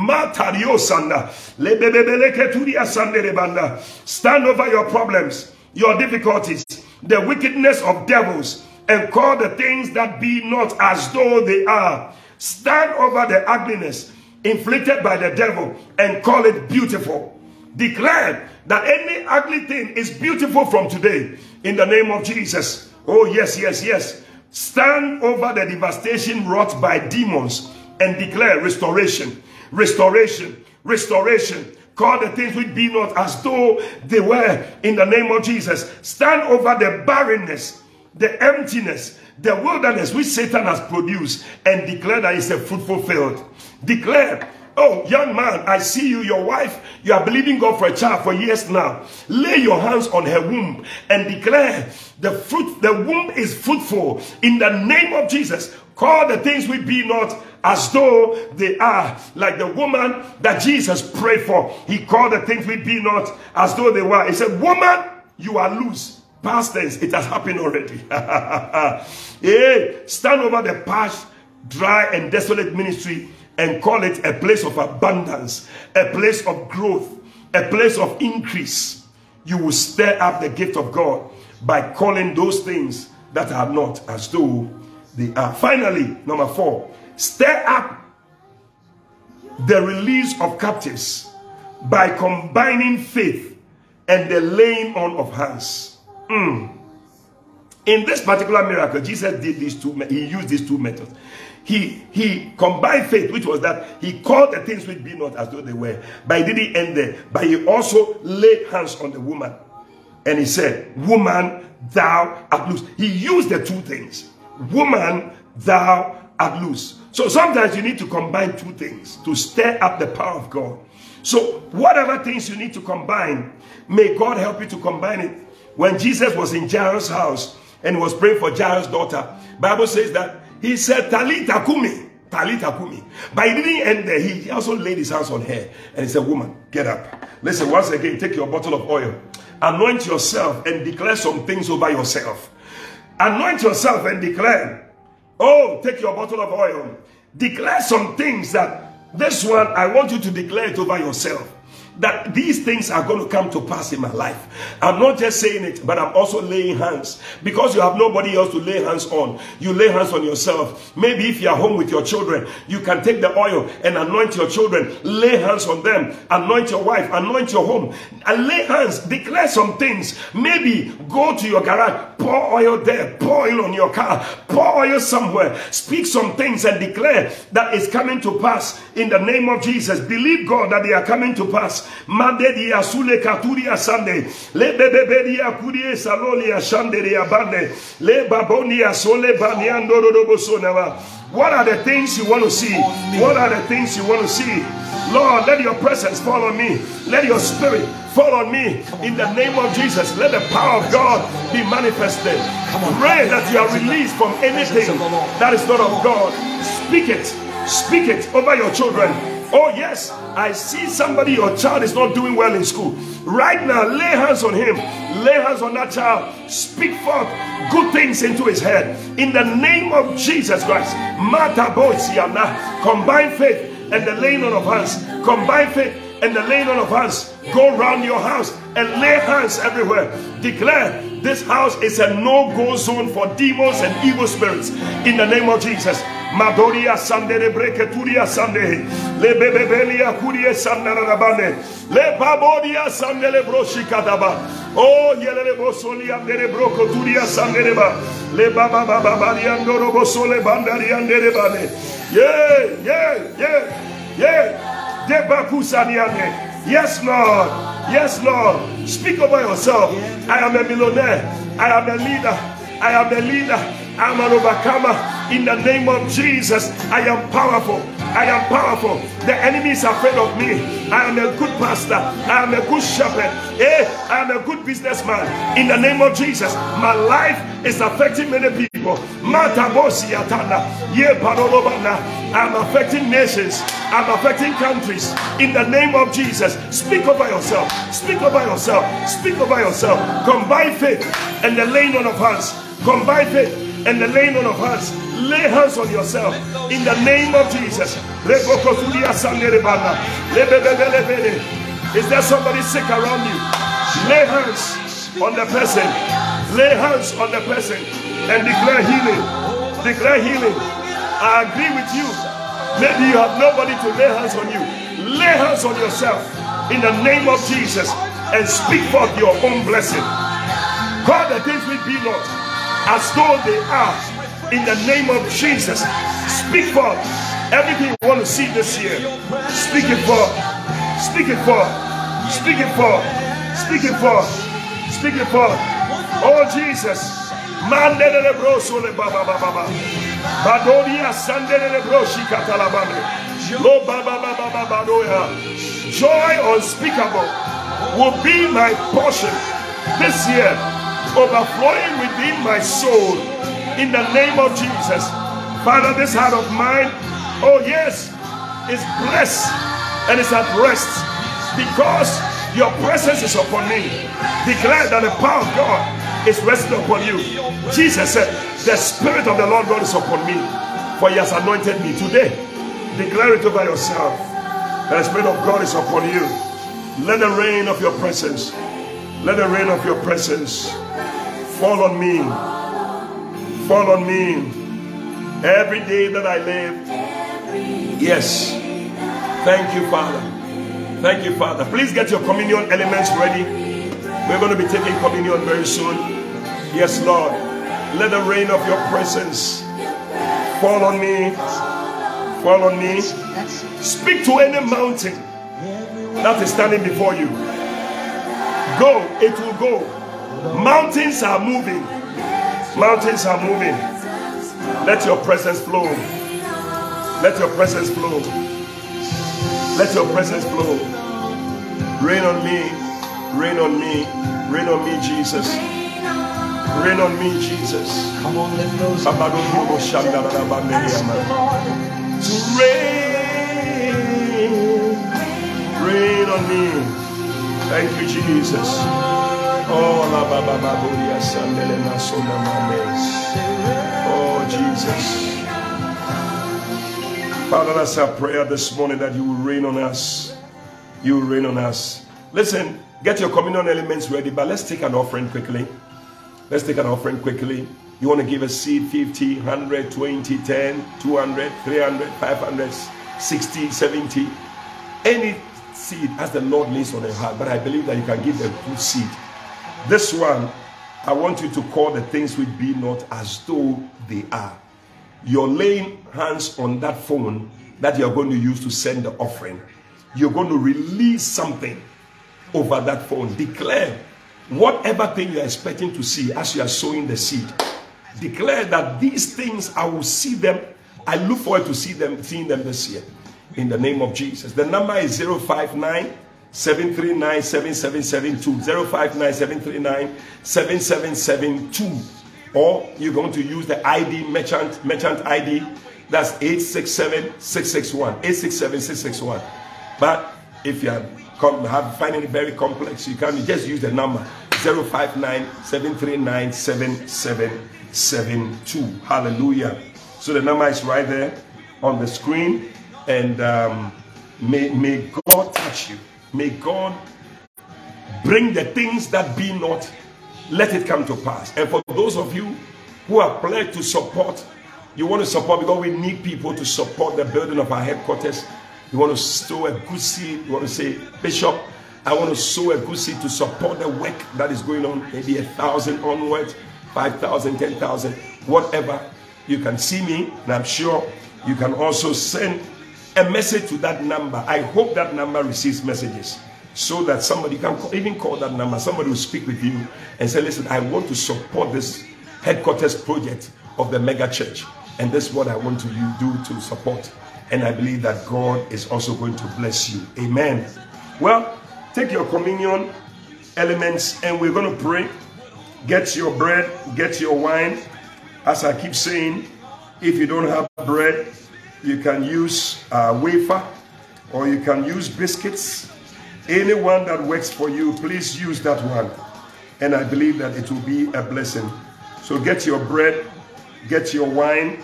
A: stand over your problems, your difficulties, the wickedness of devils, and call the things that be not as though they are. Stand over the ugliness inflicted by the devil and call it beautiful. Declare that any ugly thing is beautiful from today in the name of Jesus. Oh, yes, yes, yes. Stand over the devastation wrought by demons and declare restoration, restoration, restoration. Call the things which be not as though they were in the name of Jesus. Stand over the barrenness, the emptiness, the wilderness which Satan has produced and declare that it's a fruitful field. Declare Oh, young man, I see you, your wife, you are believing God for a child for years now. Lay your hands on her womb and declare the fruit, the womb is fruitful in the name of Jesus. Call the things we be not as though they are like the woman that Jesus prayed for. He called the things we be not as though they were. He said, Woman, you are loose. Past tense, it has happened already. hey, stand over the past, dry, and desolate ministry and call it a place of abundance, a place of growth, a place of increase. You will stir up the gift of God by calling those things that are not as though they are. Finally, number four, stir up the release of captives by combining faith and the laying on of hands. Mm. In this particular miracle, Jesus did these two, he used these two methods he he combined faith, which was that he called the things which be not as though they were. But he didn't end there. But he also laid hands on the woman. And he said, Woman, thou art loose. He used the two things. Woman, thou art loose. So sometimes you need to combine two things to stir up the power of God. So whatever things you need to combine, may God help you to combine it. When Jesus was in Jairus' house and was praying for Jairus' daughter, Bible says that he said, Talita Kumi. Talita Kumi. But he didn't end there. He also laid his hands on her and he said, Woman, get up. Listen, once again, take your bottle of oil, anoint yourself, and declare some things over yourself. Anoint yourself and declare, Oh, take your bottle of oil. Declare some things that this one, I want you to declare it over yourself that these things are going to come to pass in my life. I'm not just saying it, but I'm also laying hands because you have nobody else to lay hands on. You lay hands on yourself. Maybe if you're home with your children, you can take the oil and anoint your children, lay hands on them, anoint your wife, anoint your home, and lay hands, declare some things. Maybe go to your garage, pour oil there, pour oil on your car, pour oil somewhere, speak some things and declare that it's coming to pass in the name of Jesus. Believe God that they are coming to pass. Mandedi asule katuria sande. Le. Le baniando. What are the things you want to see? What are the things you want to see? Lord, let your presence fall on me. Let your spirit fall on me. In the name of Jesus, let the power of God be manifested. Pray that you are released from anything that is not of God. Speak it. Speak it over your children. Oh, yes, I see somebody, your child is not doing well in school. Right now, lay hands on him, lay hands on that child, speak forth good things into his head. In the name of Jesus Christ, Mata combine faith and the laying on of hands. Combine faith and the laying on of hands. Go around your house and lay hands everywhere. Declare this house is a no-go zone for demons and evil spirits. In the name of Jesus. Madoria sandere sande le bebebelia kurie le babodia sandele oh yelele bosoli andere le baba baba bosole bane yes lord. Yes lord. Speak over yourself. I am a millionaire. I am a leader. I am a leader I'm an overcomer in the name of Jesus. I am powerful. I am powerful. The enemy is afraid of me. I am a good pastor. I am a good shepherd. Hey, eh, I am a good businessman. In the name of Jesus, my life is affecting many people. I'm affecting nations. I'm affecting countries. In the name of Jesus, speak over yourself. Speak over yourself. Speak over yourself. Combine faith and the laying on of hands. Combine faith and the laying on of hands. Lay hands on yourself in the name of Jesus. Is there somebody sick around you? Lay hands on the person. Lay hands on the person and declare healing. Declare healing. I agree with you. Maybe you have nobody to lay hands on you. Lay hands on yourself in the name of Jesus and speak forth your own blessing. God, the things we be not as though they are in the name of Jesus. Speak for everything you want to see this year. Speak it for. Speak it for. Speak it for. Speak it for. Speak it for. Oh Jesus. Mandele broso le baba baba baba. Badonia sandele le broshi katalabane. Lo baba baba baba doya. Joy unspeakable will be my portion this year overflowing within my soul in the name of Jesus. Father, this heart of mine, oh yes, is blessed and is at rest because your presence is upon me. Declare that the power of God is resting upon you. Jesus said, The Spirit of the Lord God is upon me, for He has anointed me. Today, declare it over yourself the Spirit of God is upon you. Let the rain of your presence, let the rain of your presence Fall on me. Fall on me. Every day that I live. Yes. Thank you, Father. Thank you, Father. Please get your communion elements ready. We're going to be taking communion very soon. Yes, Lord. Let the rain of your presence fall on me. Fall on me. Speak to any mountain that is standing before you. Go, it will go. Mountains are moving. Mountains are moving. Let your presence flow. Let your presence flow. Let your presence flow. Rain on me. Rain on me. Rain on me, Jesus. Rain on me, Jesus. Come on, let those. To rain. Rain on me. Thank you, Jesus. Oh, la masona mandes. Oh, Jesus. Father, that's our prayer this morning that you will rain on us. You will rain on us. Listen, get your communion elements ready, but let's take an offering quickly. Let's take an offering quickly. You want to give a seed 50, 100, 20, 10, 200, 300, 500, 60, 70. Any seed as the Lord lays on your heart. But I believe that you can give a good seed. This one, I want you to call the things which be not as though they are. You're laying hands on that phone that you're going to use to send the offering. You're going to release something over that phone. Declare whatever thing you're expecting to see as you are sowing the seed. Declare that these things I will see them. I look forward to see them, seeing them this year. In the name of Jesus. The number is 059 739 7772. 059 739 7772. Or you're going to use the ID merchant merchant ID. That's 867 661. 867 661. But if you have, have finding it very complex, you can just use the number 059 739 7772. Hallelujah. So the number is right there on the screen. And um, may, may God touch you. May God bring the things that be not, let it come to pass. And for those of you who are pledged to support, you want to support because we need people to support the building of our headquarters. You want to sow a good seed. You want to say, Bishop, I want to sow a good seed to support the work that is going on. Maybe a thousand onwards, five thousand, ten thousand, whatever. You can see me, and I'm sure you can also send a message to that number. I hope that number receives messages so that somebody can call, even call that number. Somebody will speak with you and say, Listen, I want to support this headquarters project of the mega church. And this is what I want to do to support. And I believe that God is also going to bless you. Amen. Well, take your communion elements and we're going to pray. Get your bread, get your wine. As I keep saying, if you don't have bread, you can use a wafer or you can use biscuits. Anyone that works for you, please use that one. And I believe that it will be a blessing. So get your bread, get your wine.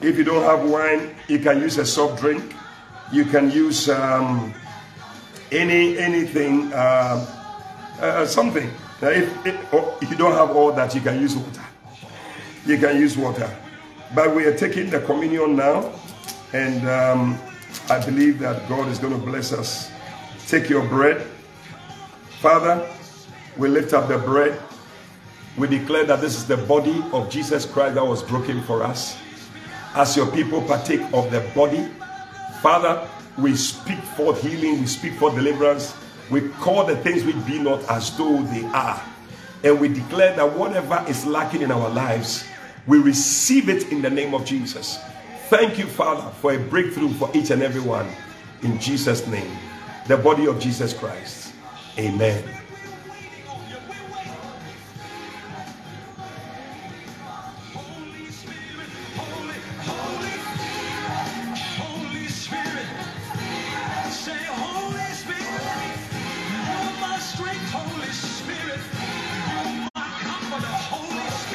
A: If you don't have wine, you can use a soft drink. You can use um, any anything, uh, uh, something. If, if you don't have all that, you can use water. You can use water. But we are taking the communion now. And um, I believe that God is going to bless us. Take your bread. Father, we lift up the bread. We declare that this is the body of Jesus Christ that was broken for us. As your people partake of the body, Father, we speak forth healing, we speak for deliverance. We call the things which be not as though they are. And we declare that whatever is lacking in our lives, we receive it in the name of Jesus. Thank you, Father, for a breakthrough for each and every one. In Jesus' name, the body of Jesus Christ. Amen.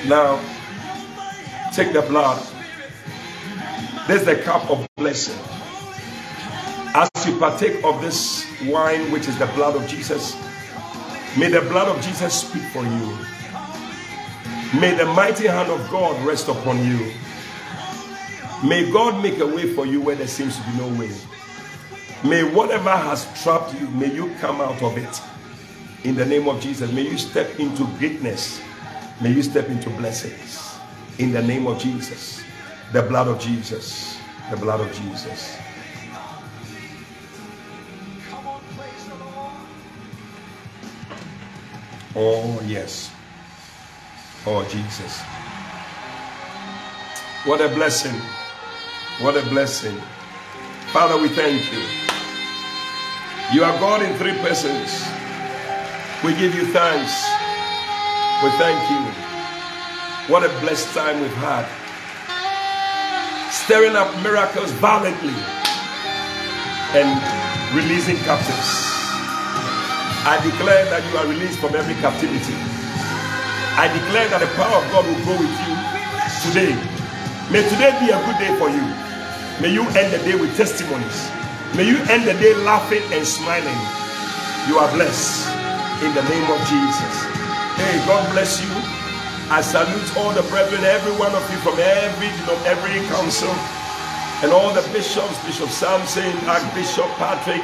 A: Now, take the blood this is the cup of blessing. As you partake of this wine, which is the blood of Jesus, may the blood of Jesus speak for you. May the mighty hand of God rest upon you. May God make a way for you where there seems to be no way. May whatever has trapped you, may you come out of it. In the name of Jesus, may you step into greatness. May you step into blessings. In the name of Jesus. The blood of Jesus. The blood of Jesus. Oh, yes. Oh, Jesus. What a blessing. What a blessing. Father, we thank you. You are God in three persons. We give you thanks. We thank you. What a blessed time we've had stirring up miracles violently and releasing captives. I declare that you are released from every captivity. I declare that the power of God will go with you today. May today be a good day for you. May you end the day with testimonies. May you end the day laughing and smiling. You are blessed in the name of Jesus. Hey, God bless you. I salute all the brethren, every one of you from every you know, every council, and all the bishops, Bishop Samson, Archbishop Patrick,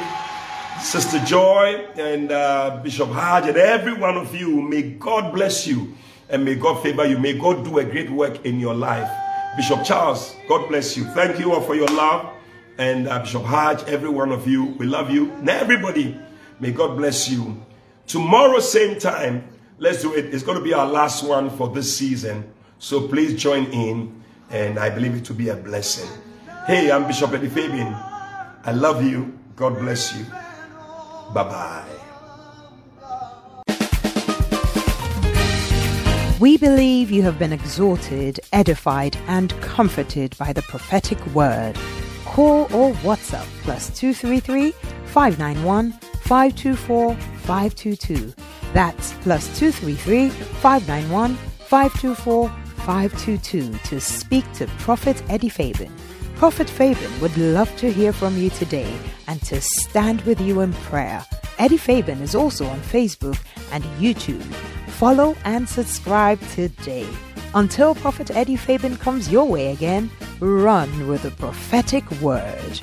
A: Sister Joy, and uh, Bishop Hodge, and every one of you. May God bless you and may God favor you. May God do a great work in your life. Bishop Charles, God bless you. Thank you all for your love. And uh, Bishop Hodge, every one of you, we love you. And everybody, may God bless you. Tomorrow, same time, Let's do it. It's going to be our last one for this season. So please join in. And I believe it to be a blessing. Hey, I'm Bishop Eddie Fabian. I love you. God bless you. Bye bye.
B: We believe you have been exhorted, edified, and comforted by the prophetic word. Call or WhatsApp plus 233 591 524 522. That's plus 233 591 524 522 to speak to Prophet Eddie Fabian. Prophet Fabian would love to hear from you today and to stand with you in prayer. Eddie Fabian is also on Facebook and YouTube. Follow and subscribe today. Until Prophet Eddie Fabian comes your way again, run with the prophetic word.